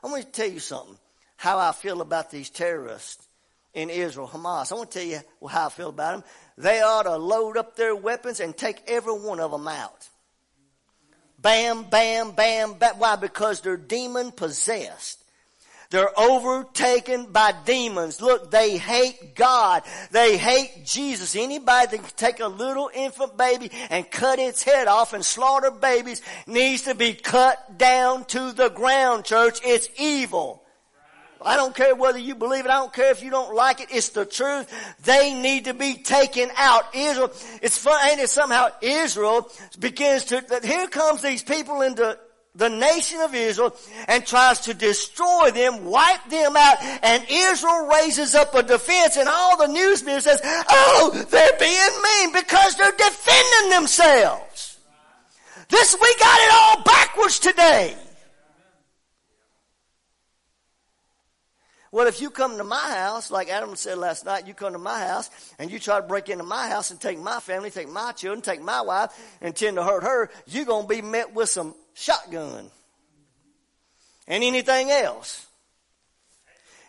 I want to tell you something, how I feel about these terrorists in Israel, Hamas. I want to tell you how I feel about them. They ought to load up their weapons and take every one of them out. Bam, bam, bam, bam. Why? Because they're demon possessed. They're overtaken by demons. Look, they hate God. They hate Jesus. Anybody that can take a little infant baby and cut its head off and slaughter babies needs to be cut down to the ground, church. It's evil. I don't care whether you believe it. I don't care if you don't like it. It's the truth. They need to be taken out. Israel, it's fun, ain't it somehow Israel begins to, here comes these people into the nation of Israel and tries to destroy them, wipe them out, and Israel raises up a defense and all the news media says, oh, they're being mean because they're defending themselves. This, we got it all backwards today. Well, if you come to my house, like Adam said last night, you come to my house and you try to break into my house and take my family, take my children, take my wife and tend to hurt her, you're going to be met with some shotgun and anything else.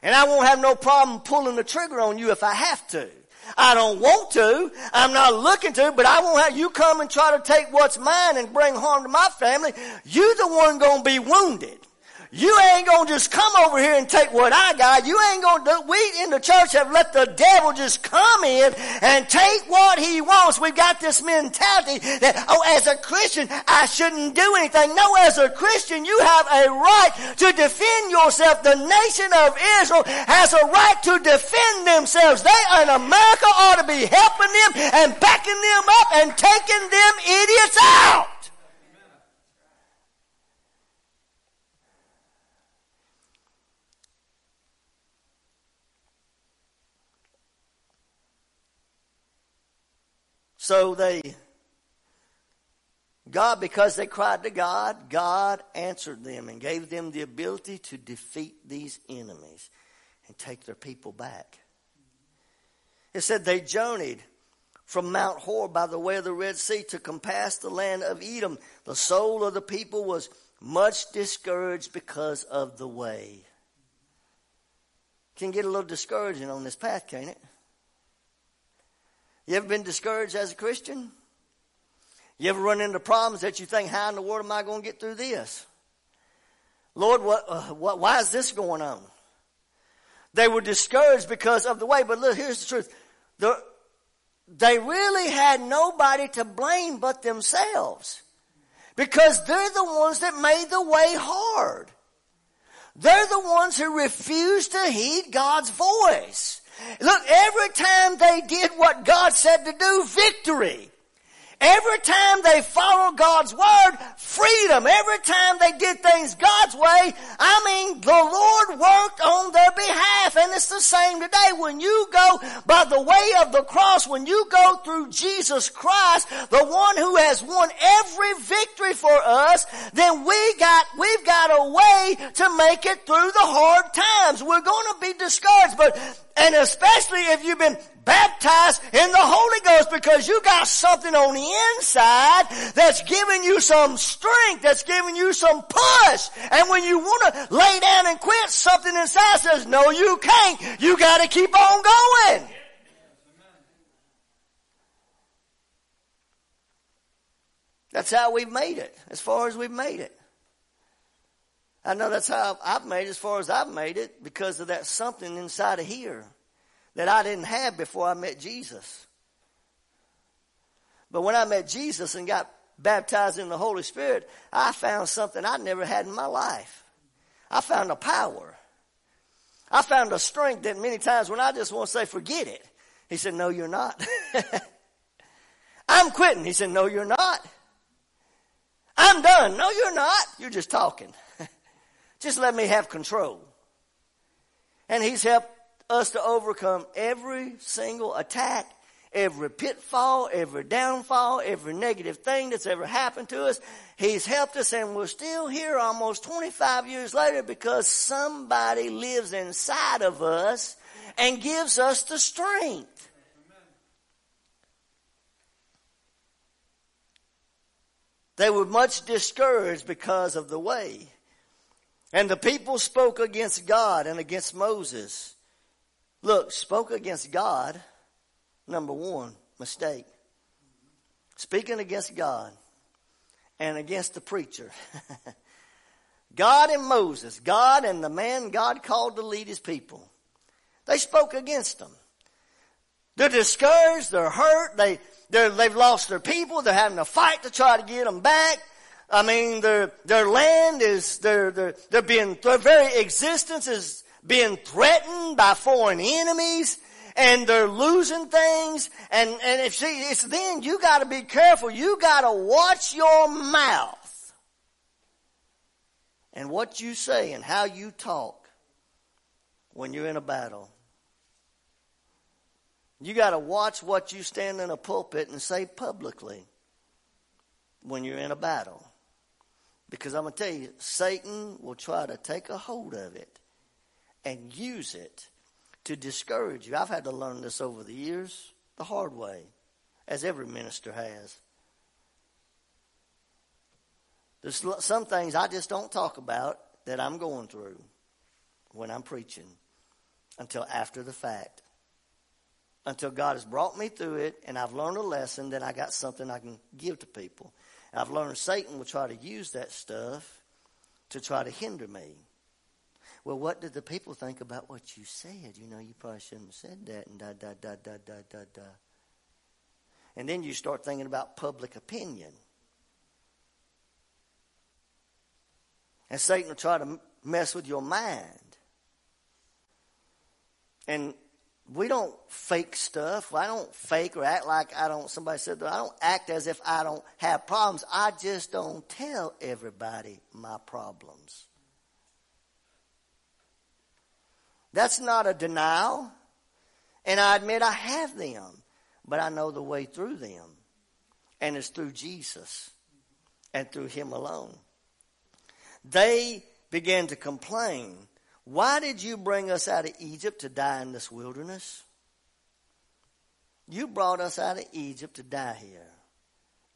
And I won't have no problem pulling the trigger on you if I have to. I don't want to. I'm not looking to, but I won't have you come and try to take what's mine and bring harm to my family. You the one gonna be wounded. You ain't gonna just come over here and take what I got. You ain't gonna we in the church have let the devil just come in and take what he wants. We've got this mentality that, oh, as a Christian, I shouldn't do anything. No, as a Christian, you have a right to defend yourself. The nation of Israel has a right to defend themselves. They in America ought to be helping them and backing them up and taking them idiots out. So they, God, because they cried to God, God answered them and gave them the ability to defeat these enemies and take their people back. It said they journeyed from Mount Hor by the way of the Red Sea to compass the land of Edom. The soul of the people was much discouraged because of the way. Can get a little discouraging on this path, can't it? You ever been discouraged as a Christian? You ever run into problems that you think, how in the world am I going to get through this? Lord, what, uh, what, why is this going on? They were discouraged because of the way, but look, here's the truth. The, they really had nobody to blame but themselves. Because they're the ones that made the way hard. They're the ones who refused to heed God's voice. Look, every time they did what God said to do, victory. Every time they followed God's word, freedom. Every time they did things God's way, I mean, the Lord worked on their behalf. And it's the same today. When you go by the way of the cross, when you go through Jesus Christ, the one who has won every victory for us, then we got, we've got a way to make it through the hard times. We're going to be discouraged, but and especially if you've been baptized in the Holy Ghost because you got something on the inside that's giving you some strength, that's giving you some push. And when you want to lay down and quit, something inside says, no you can't. You gotta keep on going. That's how we've made it, as far as we've made it. I know that's how I've made it as far as I've made it because of that something inside of here that I didn't have before I met Jesus. But when I met Jesus and got baptized in the Holy Spirit, I found something I never had in my life. I found a power. I found a strength that many times when I just want to say, forget it. He said, no, you're not. I'm quitting. He said, no, you're not. I'm done. No, you're not. You're just talking. Just let me have control. And he's helped us to overcome every single attack, every pitfall, every downfall, every negative thing that's ever happened to us. He's helped us and we're still here almost 25 years later because somebody lives inside of us and gives us the strength. They were much discouraged because of the way. And the people spoke against God and against Moses. Look, spoke against God, number one, mistake. Speaking against God and against the preacher. God and Moses, God and the man God called to lead his people. They spoke against them. They're discouraged, they're hurt, they, they they've lost their people, they're having a fight to try to get them back. I mean, their, their land is, their, their, they're being, their very existence is being threatened by foreign enemies and they're losing things. And, and if it's then you gotta be careful. You gotta watch your mouth and what you say and how you talk when you're in a battle. You gotta watch what you stand in a pulpit and say publicly when you're in a battle. Because I'm going to tell you, Satan will try to take a hold of it and use it to discourage you. I've had to learn this over the years the hard way, as every minister has. There's some things I just don't talk about that I'm going through when I'm preaching until after the fact. Until God has brought me through it and I've learned a lesson, then I got something I can give to people. I've learned Satan will try to use that stuff to try to hinder me. Well, what did the people think about what you said? You know, you probably shouldn't have said that and da da da da da da da. And then you start thinking about public opinion. And Satan will try to mess with your mind. And we don't fake stuff. I don't fake or act like I don't, somebody said that I don't act as if I don't have problems. I just don't tell everybody my problems. That's not a denial. And I admit I have them, but I know the way through them. And it's through Jesus and through Him alone. They began to complain. Why did you bring us out of Egypt to die in this wilderness? You brought us out of Egypt to die here.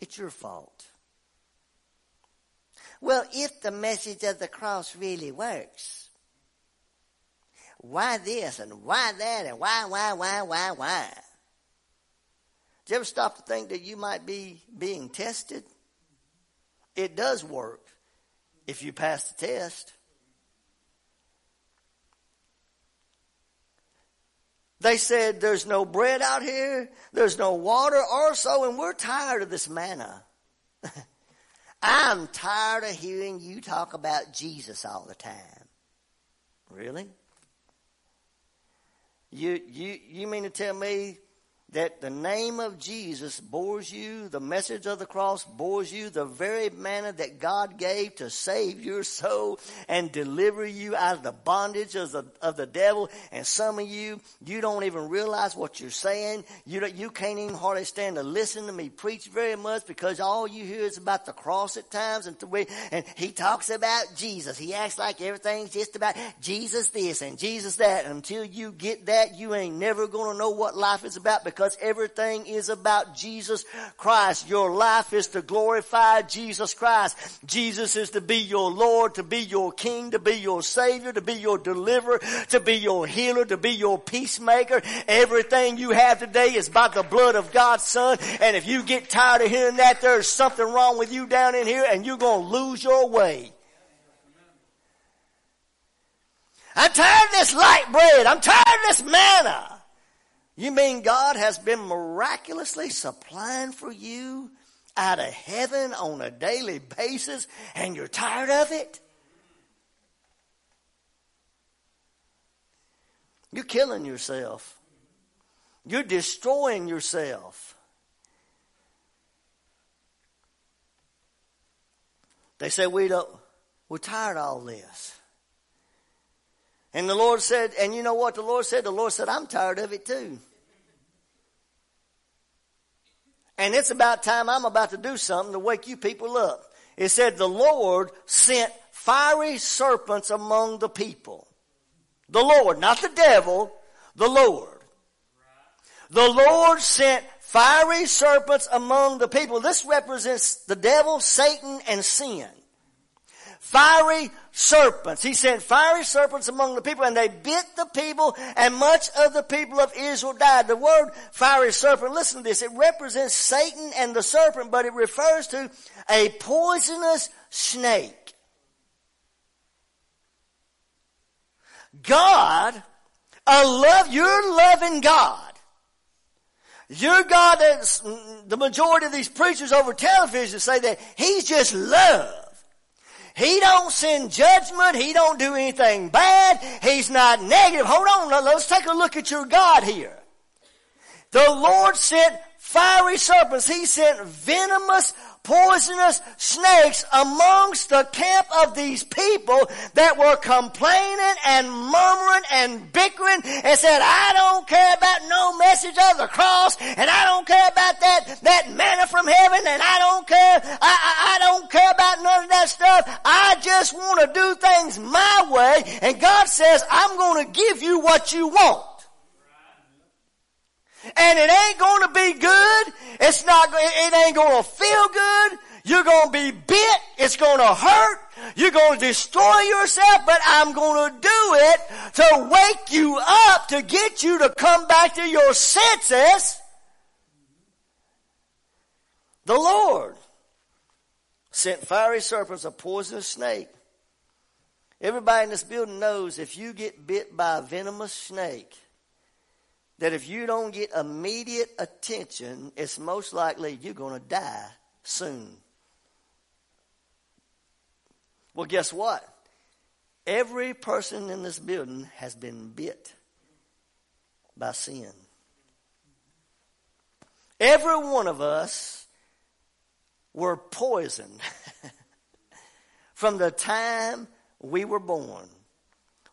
It's your fault. Well, if the message of the cross really works, why this and why that and why, why, why, why, why? Did you ever stop to think that you might be being tested? It does work if you pass the test. They said, There's no bread out here, there's no water or so, and we're tired of this manna. I'm tired of hearing you talk about Jesus all the time. Really? You, you, you mean to tell me that the name of Jesus bores you, the message of the cross bores you, the very manna that God gave to save your soul and deliver you out of the bondage of the, of the devil. And some of you, you don't even realize what you're saying. You you can't even hardly stand to listen to me preach very much because all you hear is about the cross at times and, we, and he talks about Jesus. He acts like everything's just about Jesus this and Jesus that. Until you get that, you ain't never gonna know what life is about because because everything is about Jesus Christ. Your life is to glorify Jesus Christ. Jesus is to be your Lord, to be your King, to be your Savior, to be your deliverer, to be your healer, to be your peacemaker. Everything you have today is by the blood of God's Son. And if you get tired of hearing that, there's something wrong with you down in here and you're going to lose your way. I'm tired of this light bread. I'm tired of this manna. You mean God has been miraculously supplying for you out of heaven on a daily basis and you're tired of it? You're killing yourself. You're destroying yourself. They say we don't, we're tired of all this. And the Lord said, and you know what the Lord said? The Lord said, I'm tired of it too. And it's about time I'm about to do something to wake you people up. It said the Lord sent fiery serpents among the people. The Lord, not the devil, the Lord. The Lord sent fiery serpents among the people. This represents the devil, Satan, and sin fiery serpents. He sent fiery serpents among the people and they bit the people and much of the people of Israel died. The word fiery serpent, listen to this, it represents Satan and the serpent, but it refers to a poisonous snake. God, a love, you're loving God. Your God that's the majority of these preachers over television say that He's just love. He don't send judgment. He don't do anything bad. He's not negative. Hold on. Let's take a look at your God here. The Lord sent fiery serpents. He sent venomous poisonous snakes amongst the camp of these people that were complaining and murmuring and bickering and said, I don't care about no message of the cross and I don't care about that, that manna from heaven and I don't care, I, I, I don't care just want to do things my way and God says, I'm going to give you what you want. And it ain't going to be good. It's not, it ain't going to feel good. You're going to be bit. It's going to hurt. You're going to destroy yourself, but I'm going to do it to wake you up, to get you to come back to your senses. The Lord sent fiery serpents, a poisonous snake. Everybody in this building knows if you get bit by a venomous snake, that if you don't get immediate attention, it's most likely you're going to die soon. Well, guess what? Every person in this building has been bit by sin. Every one of us were poisoned from the time we were born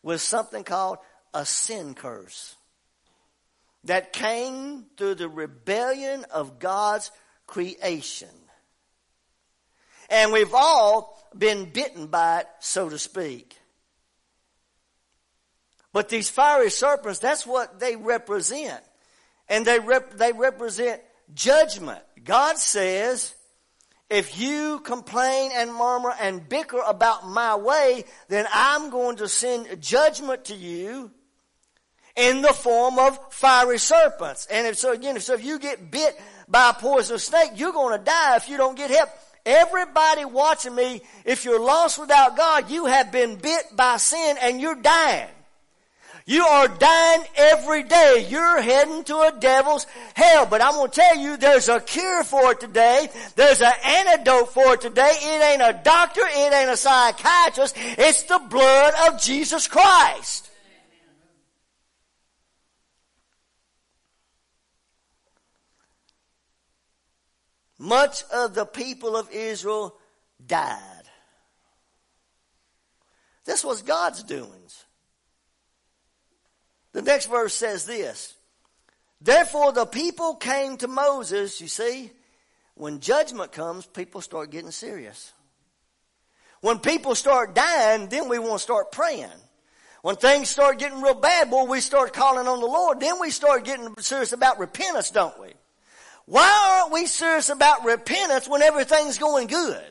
with something called a sin curse that came through the rebellion of God's creation. And we've all been bitten by it, so to speak. But these fiery serpents, that's what they represent. And they, rep- they represent judgment. God says, if you complain and murmur and bicker about my way, then I'm going to send judgment to you in the form of fiery serpents. And if so, again, if so, if you get bit by a poisonous snake, you're going to die if you don't get help. Everybody watching me, if you're lost without God, you have been bit by sin and you're dying. You are dying every day. You're heading to a devil's hell. But I'm going to tell you, there's a cure for it today. There's an antidote for it today. It ain't a doctor. It ain't a psychiatrist. It's the blood of Jesus Christ. Much of the people of Israel died. This was God's doings. The next verse says this. Therefore the people came to Moses, you see, when judgment comes, people start getting serious. When people start dying, then we want to start praying. When things start getting real bad, boy, we start calling on the Lord. Then we start getting serious about repentance, don't we? Why aren't we serious about repentance when everything's going good?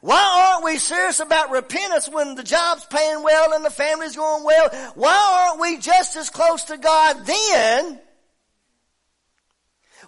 Why aren't we serious about repentance when the job's paying well and the family's going well? Why aren't we just as close to God then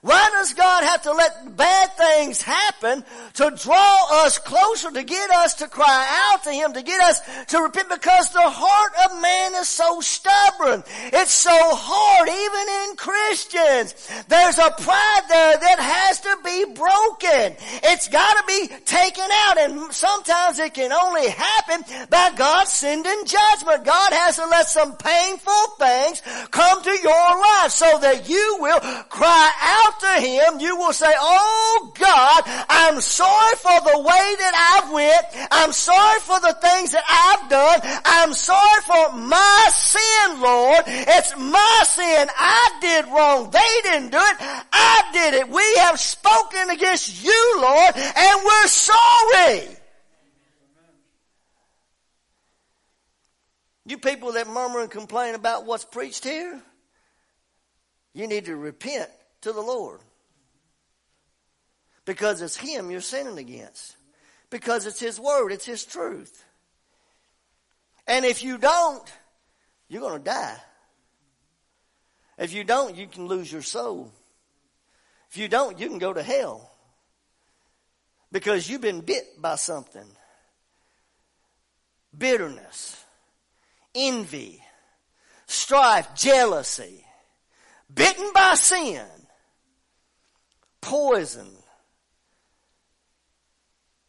why does God have to let bad things happen to draw us closer, to get us to cry out to Him, to get us to repent? Because the heart of man is so stubborn. It's so hard, even in Christians. There's a pride there that has to be broken. It's gotta be taken out and sometimes it can only happen by God sending judgment. God has to let some painful things come to your life so that you will cry out to Him, you will say, Oh God, I'm sorry for the way that I've went. I'm sorry for the things that I've done. I'm sorry for my sin, Lord. It's my sin. I did wrong. They didn't do it. I did it. We have spoken against you, Lord, and we're sorry. You people that murmur and complain about what's preached here, you need to repent to the Lord. Because it's Him you're sinning against. Because it's His Word, it's His truth. And if you don't, you're going to die. If you don't, you can lose your soul. If you don't, you can go to hell. Because you've been bit by something. Bitterness, envy, strife, jealousy, bitten by sin, poison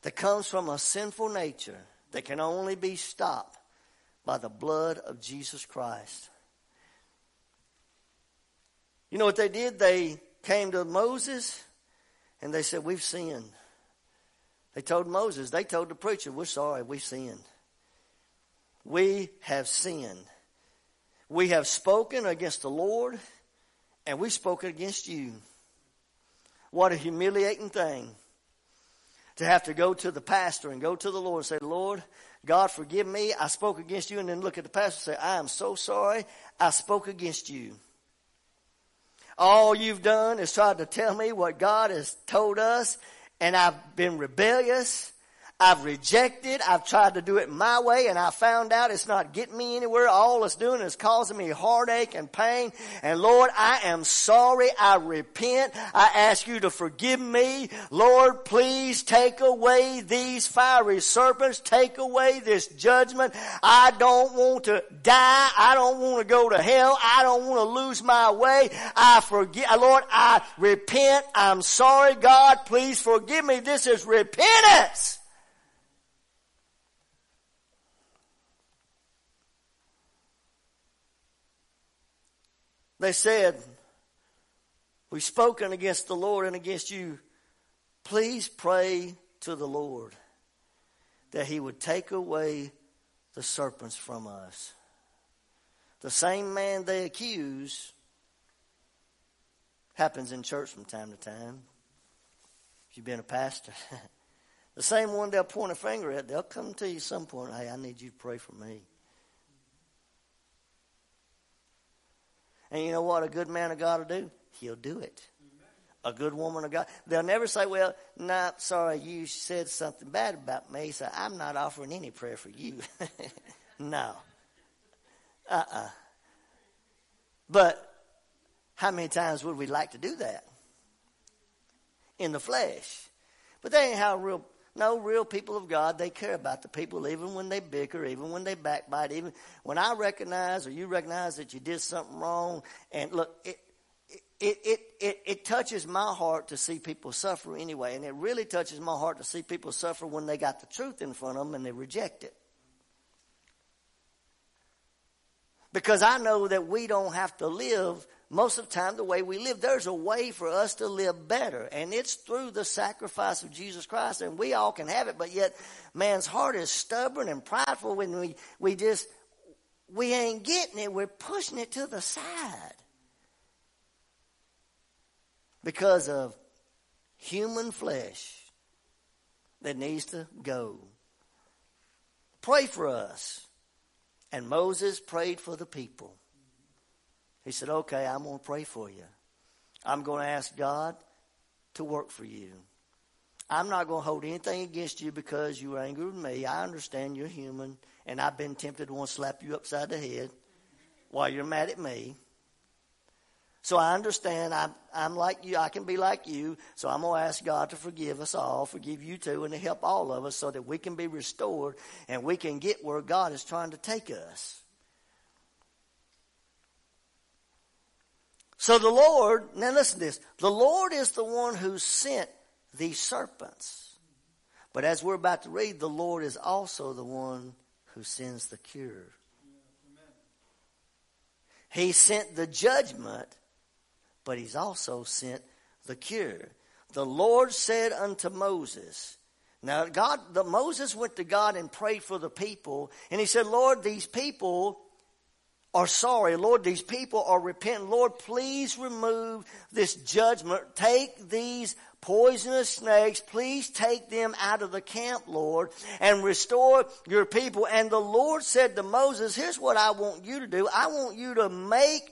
that comes from a sinful nature that can only be stopped by the blood of Jesus Christ. You know what they did? They came to Moses and they said, We've sinned. They told Moses, they told the preacher, We're sorry, we sinned. We have sinned. We have spoken against the Lord and we've spoken against you. What a humiliating thing to have to go to the pastor and go to the Lord and say, Lord, God forgive me. I spoke against you. And then look at the pastor and say, I am so sorry. I spoke against you. All you've done is tried to tell me what God has told us and I've been rebellious I've rejected. I've tried to do it my way and I found out it's not getting me anywhere. All it's doing is causing me heartache and pain. And Lord, I am sorry. I repent. I ask you to forgive me. Lord, please take away these fiery serpents. Take away this judgment. I don't want to die. I don't want to go to hell. I don't want to lose my way. I forgive, Lord, I repent. I'm sorry, God. Please forgive me. This is repentance. They said, We've spoken against the Lord and against you. Please pray to the Lord that he would take away the serpents from us. The same man they accuse happens in church from time to time. If you've been a pastor, the same one they'll point a finger at, they'll come to you some point, hey, I need you to pray for me. And you know what a good man of God will do? He'll do it. A good woman of God. They'll never say, well, nah, sorry, you said something bad about me, so I'm not offering any prayer for you. no. Uh-uh. But how many times would we like to do that? In the flesh. But that ain't how real no, real people of God, they care about the people even when they bicker, even when they backbite, even when I recognize or you recognize that you did something wrong. And look, it, it, it, it, it touches my heart to see people suffer anyway. And it really touches my heart to see people suffer when they got the truth in front of them and they reject it. Because I know that we don't have to live most of the time the way we live. There's a way for us to live better, and it's through the sacrifice of Jesus Christ, and we all can have it, but yet man's heart is stubborn and prideful when we, we just, we ain't getting it, we're pushing it to the side. Because of human flesh that needs to go. Pray for us. And Moses prayed for the people. He said, Okay, I'm going to pray for you. I'm going to ask God to work for you. I'm not going to hold anything against you because you were angry with me. I understand you're human, and I've been tempted to want to slap you upside the head while you're mad at me. So I understand I'm, I'm like you. I can be like you. So I'm going to ask God to forgive us all, forgive you too, and to help all of us so that we can be restored and we can get where God is trying to take us. So the Lord, now listen to this. The Lord is the one who sent these serpents. But as we're about to read, the Lord is also the one who sends the cure. He sent the judgment, but he's also sent the cure. The Lord said unto Moses, now God, the, Moses went to God and prayed for the people, and he said, Lord, these people are sorry. Lord, these people are repentant. Lord, please remove this judgment. Take these poisonous snakes. Please take them out of the camp, Lord, and restore your people. And the Lord said to Moses, here's what I want you to do. I want you to make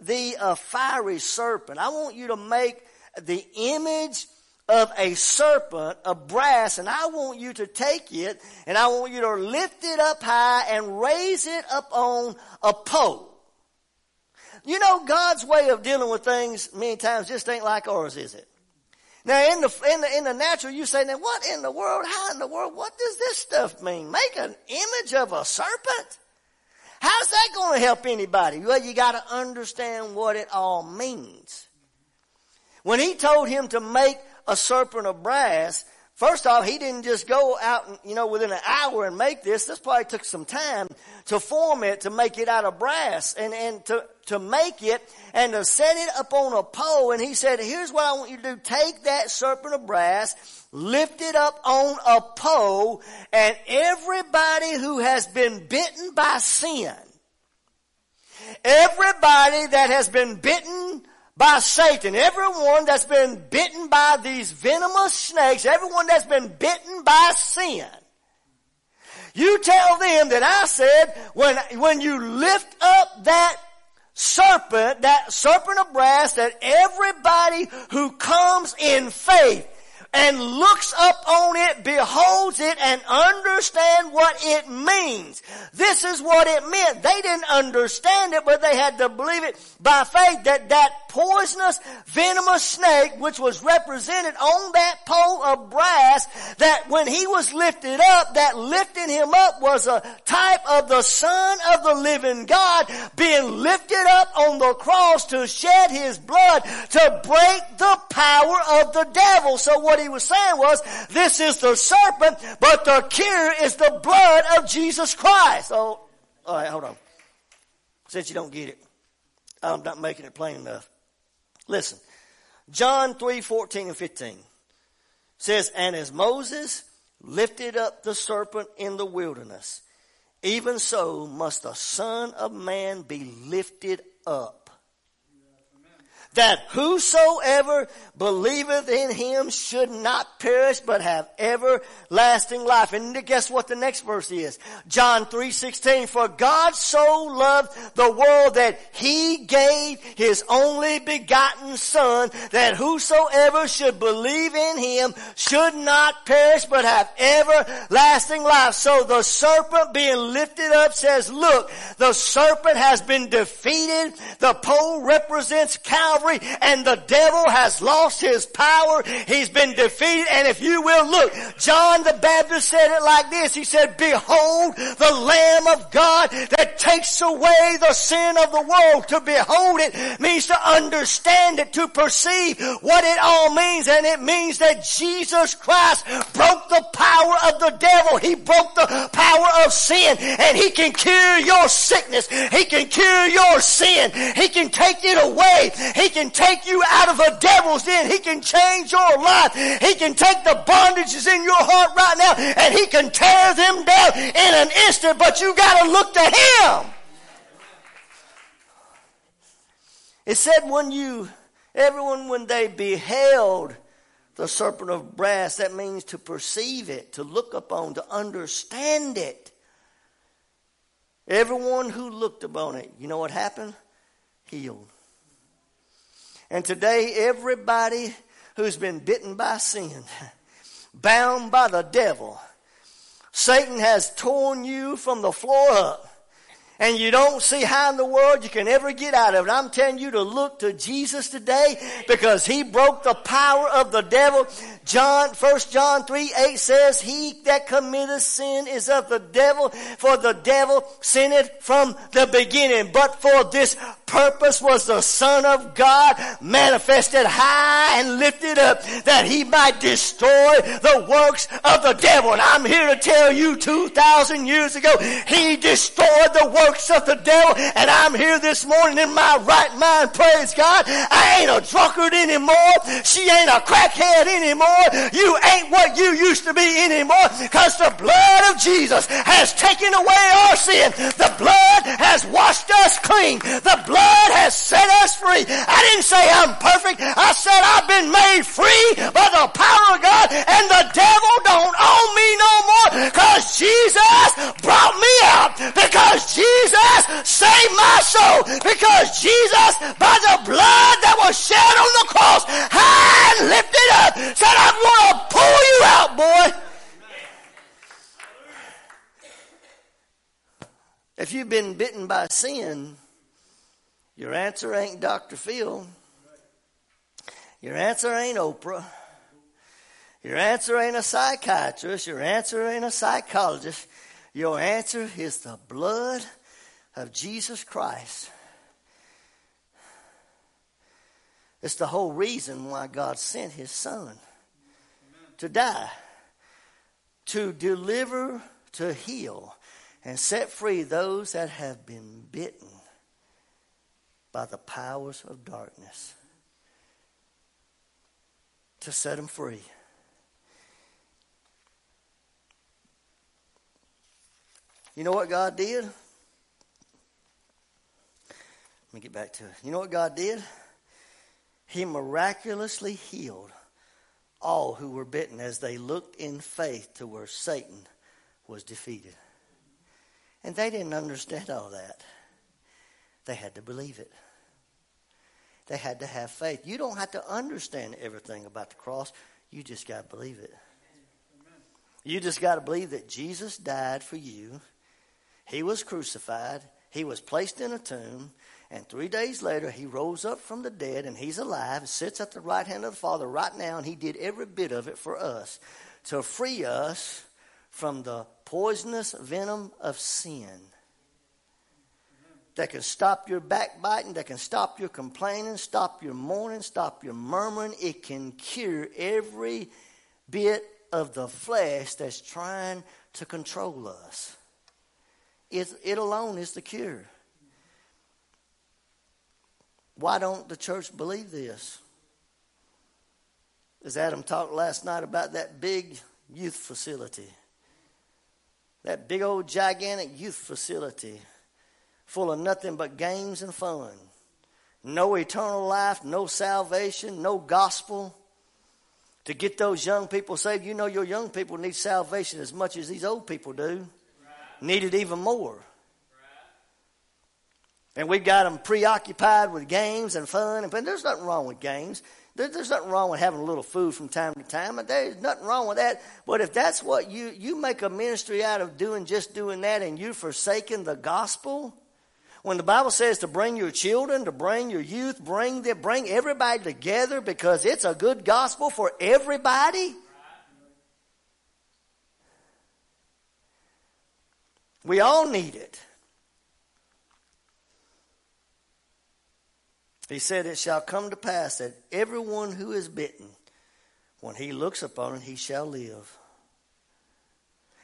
the uh, fiery serpent. I want you to make the image of a serpent of brass and I want you to take it and I want you to lift it up high and raise it up on a pole. You know, God's way of dealing with things many times just ain't like ours, is it? Now in the, in the, in the natural, you say, now what in the world, how in the world, what does this stuff mean? Make an image of a serpent? How's that going to help anybody? Well, you got to understand what it all means. When he told him to make a serpent of brass, First off, he didn't just go out, and, you know, within an hour and make this. This probably took some time to form it, to make it out of brass and, and to, to make it and to set it up on a pole. And he said, here's what I want you to do. Take that serpent of brass, lift it up on a pole, and everybody who has been bitten by sin, everybody that has been bitten by Satan. Everyone that's been bitten by these venomous snakes, everyone that's been bitten by sin. You tell them that I said when, when you lift up that serpent, that serpent of brass, that everybody who comes in faith and looks up on it, beholds it, and understand what it means. This is what it meant. They didn't understand it, but they had to believe it by faith that that poisonous, venomous snake, which was represented on that pole of brass, that when he was lifted up, that lifting him up was a type of the Son of the living God being lifted up on the cross to shed his blood to break the power of the devil. So what he was saying was, this is the serpent, but the cure is the blood of Jesus Christ. Oh, alright, hold on. Since you don't get it, I'm not making it plain enough. Listen, John 3, 14 and 15 says, And as Moses lifted up the serpent in the wilderness, even so must the Son of Man be lifted up that whosoever believeth in him should not perish but have everlasting life. And guess what the next verse is? John 3:16 For God so loved the world that he gave his only begotten son that whosoever should believe in him should not perish but have everlasting life. So the serpent being lifted up says, look, the serpent has been defeated. The pole represents Calvary and the devil has lost his power. He's been defeated. And if you will look, John the Baptist said it like this. He said, behold the Lamb of God that takes away the sin of the world. To behold it means to understand it, to perceive what it all means. And it means that Jesus Christ broke the power of the devil. He broke the power of sin and he can cure your sickness. He can cure your sin. He can take it away. He can take you out of a devil's den. He can change your life. He can take the bondages in your heart right now and he can tear them down in an instant, but you gotta look to him. It said when you, everyone when they beheld the serpent of brass, that means to perceive it, to look upon, to understand it. Everyone who looked upon it, you know what happened? Healed. And today, everybody who's been bitten by sin, bound by the devil, Satan has torn you from the floor up and you don't see how in the world you can ever get out of it. I'm telling you to look to Jesus today because he broke the power of the devil. John, 1 John 3, 8 says, He that committeth sin is of the devil, for the devil sinned from the beginning. But for this purpose was the Son of God manifested high and lifted up that he might destroy the works of the devil. And I'm here to tell you 2,000 years ago, he destroyed the works works of the devil. And I'm here this morning in my right mind. Praise God. I ain't a drunkard anymore. She ain't a crackhead anymore. You ain't what you used to be anymore because the blood of Jesus has taken away our sin. The blood has washed us clean. The blood has set us free. I didn't say I'm perfect. I said I've been made free by the power of God and the devil don't own me no more because Jesus brought me out because Jesus Jesus save my soul because Jesus, by the blood that was shed on the cross, and lifted up, said, I'm going to pull you out, boy. If you've been bitten by sin, your answer ain't Dr. Phil. Your answer ain't Oprah. Your answer ain't a psychiatrist. Your answer ain't a psychologist. Your answer is the blood of Jesus Christ. It's the whole reason why God sent his son to die, to deliver, to heal, and set free those that have been bitten by the powers of darkness, to set them free. You know what God did? Me get back to it. You know what God did? He miraculously healed all who were bitten as they looked in faith to where Satan was defeated. And they didn't understand all that. They had to believe it. They had to have faith. You don't have to understand everything about the cross. You just got to believe it. You just got to believe that Jesus died for you. He was crucified. He was placed in a tomb. And three days later, he rose up from the dead and he's alive, sits at the right hand of the Father right now, and he did every bit of it for us to free us from the poisonous venom of sin that can stop your backbiting, that can stop your complaining, stop your mourning, stop your murmuring. It can cure every bit of the flesh that's trying to control us. It, it alone is the cure. Why don't the church believe this? As Adam talked last night about that big youth facility, that big old gigantic youth facility full of nothing but games and fun. No eternal life, no salvation, no gospel. To get those young people saved, you know your young people need salvation as much as these old people do. Right. Need it even more. And we've got them preoccupied with games and fun. And there's nothing wrong with games. There's nothing wrong with having a little food from time to time. There's nothing wrong with that. But if that's what you, you make a ministry out of doing, just doing that, and you forsaking the gospel, when the Bible says to bring your children, to bring your youth, bring them, bring everybody together because it's a good gospel for everybody. We all need it. He said, It shall come to pass that everyone who is bitten, when he looks upon it, he shall live.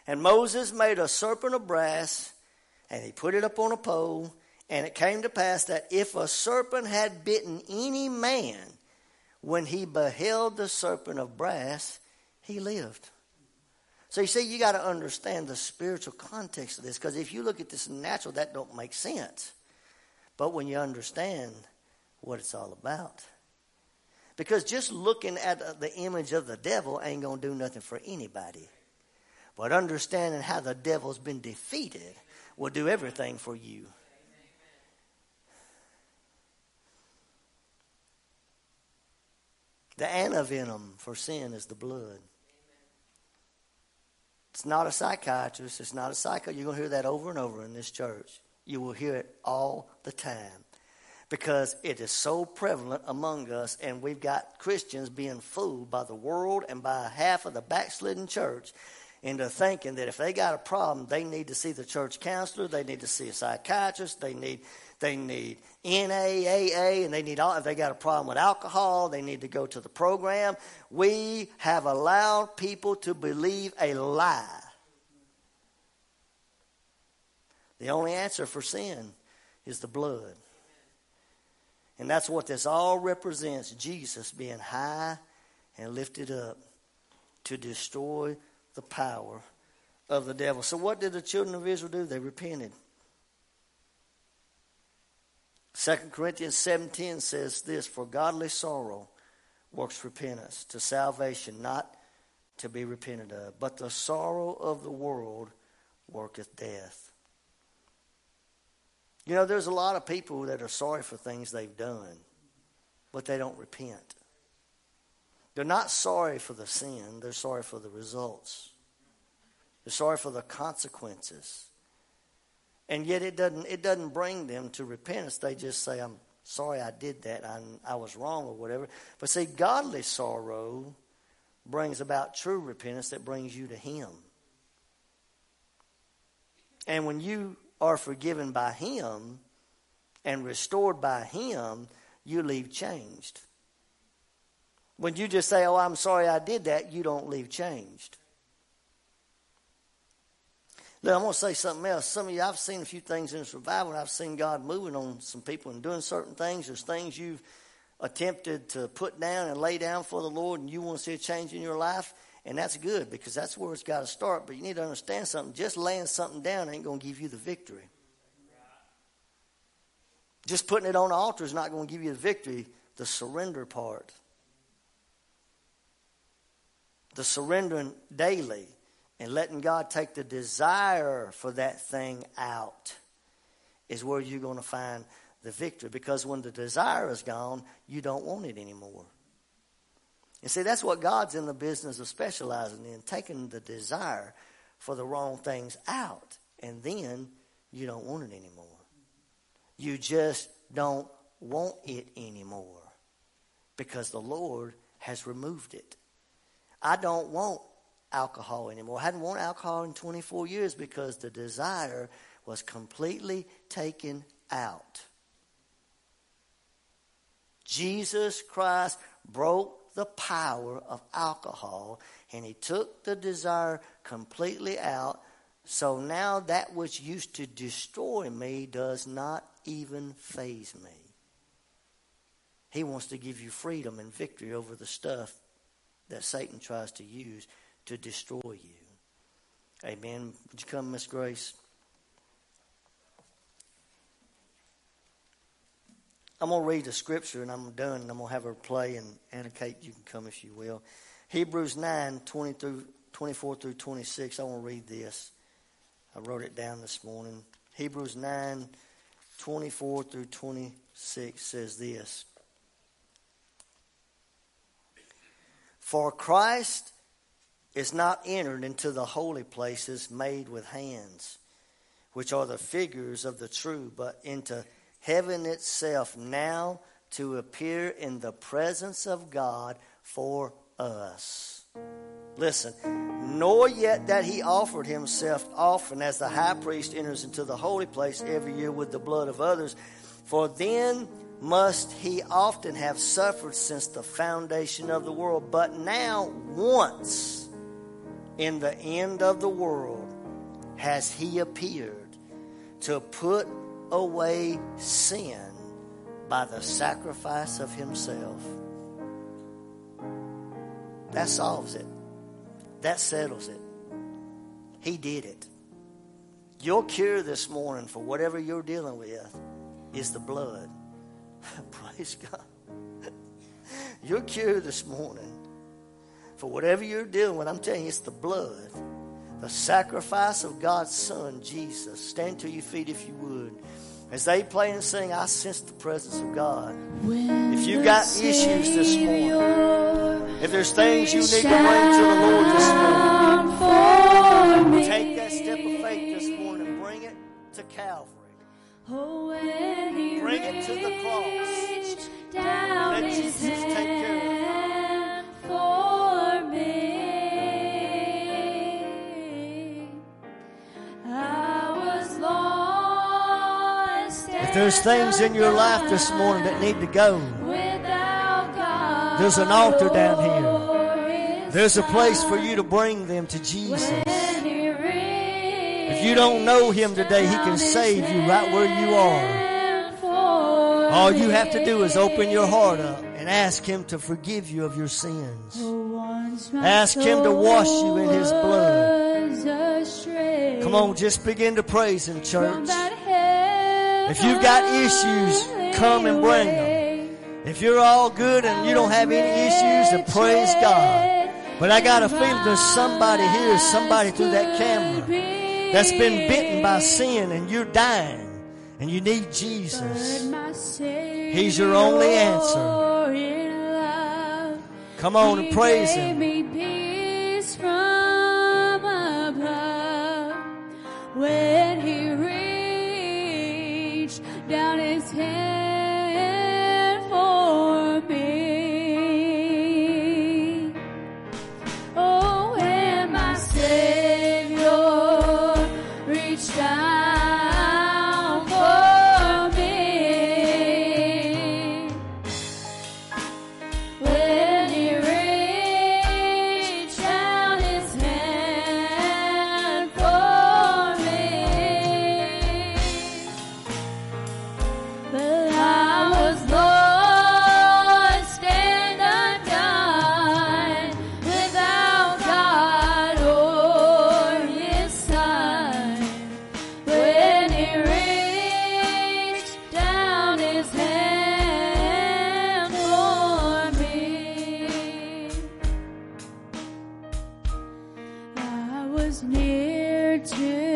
And Moses made a serpent of brass, and he put it up on a pole. And it came to pass that if a serpent had bitten any man, when he beheld the serpent of brass, he lived. So you see, you got to understand the spiritual context of this, because if you look at this natural, that don't make sense. But when you understand what it's all about. Because just looking at the image of the devil ain't going to do nothing for anybody. But understanding how the devil's been defeated will do everything for you. The antivenom for sin is the blood. It's not a psychiatrist. It's not a psycho. You're going to hear that over and over in this church. You will hear it all the time because it is so prevalent among us, and we've got Christians being fooled by the world and by half of the backslidden church into thinking that if they got a problem, they need to see the church counselor, they need to see a psychiatrist, they need they need NAAA, and they need all. If they got a problem with alcohol, they need to go to the program. We have allowed people to believe a lie. The only answer for sin is the blood. And that's what this all represents Jesus being high and lifted up to destroy the power of the devil. So, what did the children of Israel do? They repented. 2 Corinthians 17 says this For godly sorrow works repentance to salvation, not to be repented of. But the sorrow of the world worketh death. You know, there's a lot of people that are sorry for things they've done, but they don't repent. They're not sorry for the sin, they're sorry for the results. They're sorry for the consequences. And yet it doesn't it doesn't bring them to repentance. They just say, I'm sorry I did that. I, I was wrong or whatever. But see, godly sorrow brings about true repentance that brings you to Him. And when you are forgiven by Him and restored by Him, you leave changed. When you just say, Oh, I'm sorry I did that, you don't leave changed. Look, I'm going to say something else. Some of you, I've seen a few things in this revival, and I've seen God moving on some people and doing certain things. There's things you've attempted to put down and lay down for the Lord, and you want to see a change in your life. And that's good because that's where it's got to start. But you need to understand something. Just laying something down ain't going to give you the victory. Just putting it on the altar is not going to give you the victory. The surrender part. The surrendering daily and letting God take the desire for that thing out is where you're going to find the victory. Because when the desire is gone, you don't want it anymore. And see, that's what God's in the business of specializing in, taking the desire for the wrong things out. And then you don't want it anymore. You just don't want it anymore because the Lord has removed it. I don't want alcohol anymore. I hadn't wanted alcohol in 24 years because the desire was completely taken out. Jesus Christ broke the power of alcohol and he took the desire completely out. So now that which used to destroy me does not even faze me. He wants to give you freedom and victory over the stuff that Satan tries to use to destroy you. Amen. Would you come, Miss Grace? I'm going to read the scripture and I'm done and I'm going to have her play and Anna Kate, you can come if you will. Hebrews 9, 20 through, 24 through 26. I want to read this. I wrote it down this morning. Hebrews 9, 24 through 26 says this. For Christ is not entered into the holy places made with hands, which are the figures of the true, but into heaven itself now to appear in the presence of God for us. Listen, nor yet that he offered himself often as the high priest enters into the holy place every year with the blood of others, for then must he often have suffered since the foundation of the world. But now, once in the end of the world, has he appeared to put away sin by the sacrifice of himself. That solves it. That settles it. He did it. Your cure this morning for whatever you're dealing with is the blood. Praise God. Your cure this morning for whatever you're dealing with, I'm telling you, it's the blood. The sacrifice of God's Son, Jesus. Stand to your feet if you would. As they play and sing, I sense the presence of God. If you got issues this morning, if there's things you need to bring to the Lord this morning, take that step of faith this morning bring it to Calvary. Oh, Bring it to the cross. Let Jesus take care There's things in your life this morning that need to go, there's an altar down here. There's a place for you to bring them to Jesus. If you don't know Him today, He can save you right where you are. All you have to do is open your heart up and ask Him to forgive you of your sins. Ask Him to wash you in His blood. Come on, just begin to praise Him, church. If you've got issues, come and bring them. If you're all good and you don't have any issues, then praise God. But I got a feeling there's somebody here, somebody through that camera that's been bitten by sin and you're dying and you need Jesus. He's your only answer. Come on and praise Him. Near to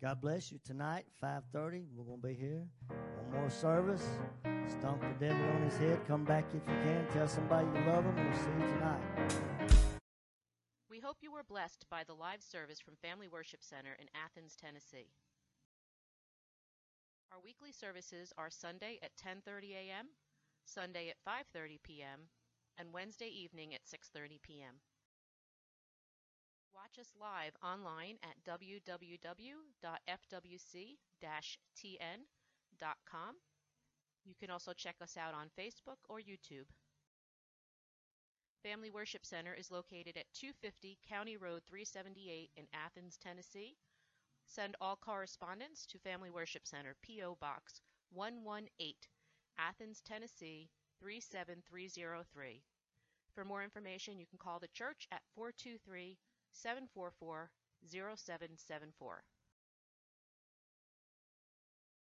God bless you tonight, 5.30. We're going to be here. One more service. Stomp the devil on his head. Come back if you can. Tell somebody you love them. We'll see you tonight. We hope you were blessed by the live service from Family Worship Center in Athens, Tennessee. Our weekly services are Sunday at 10:30 a.m., Sunday at 5:30 p.m., and Wednesday evening at 6:30 p.m. Watch us live online at www.fwc-tn.com. You can also check us out on Facebook or YouTube. Family Worship Center is located at 250 County Road 378 in Athens, Tennessee. Send all correspondence to Family Worship Center, P.O. Box 118, Athens, Tennessee 37303. For more information, you can call the church at 423 744 0774.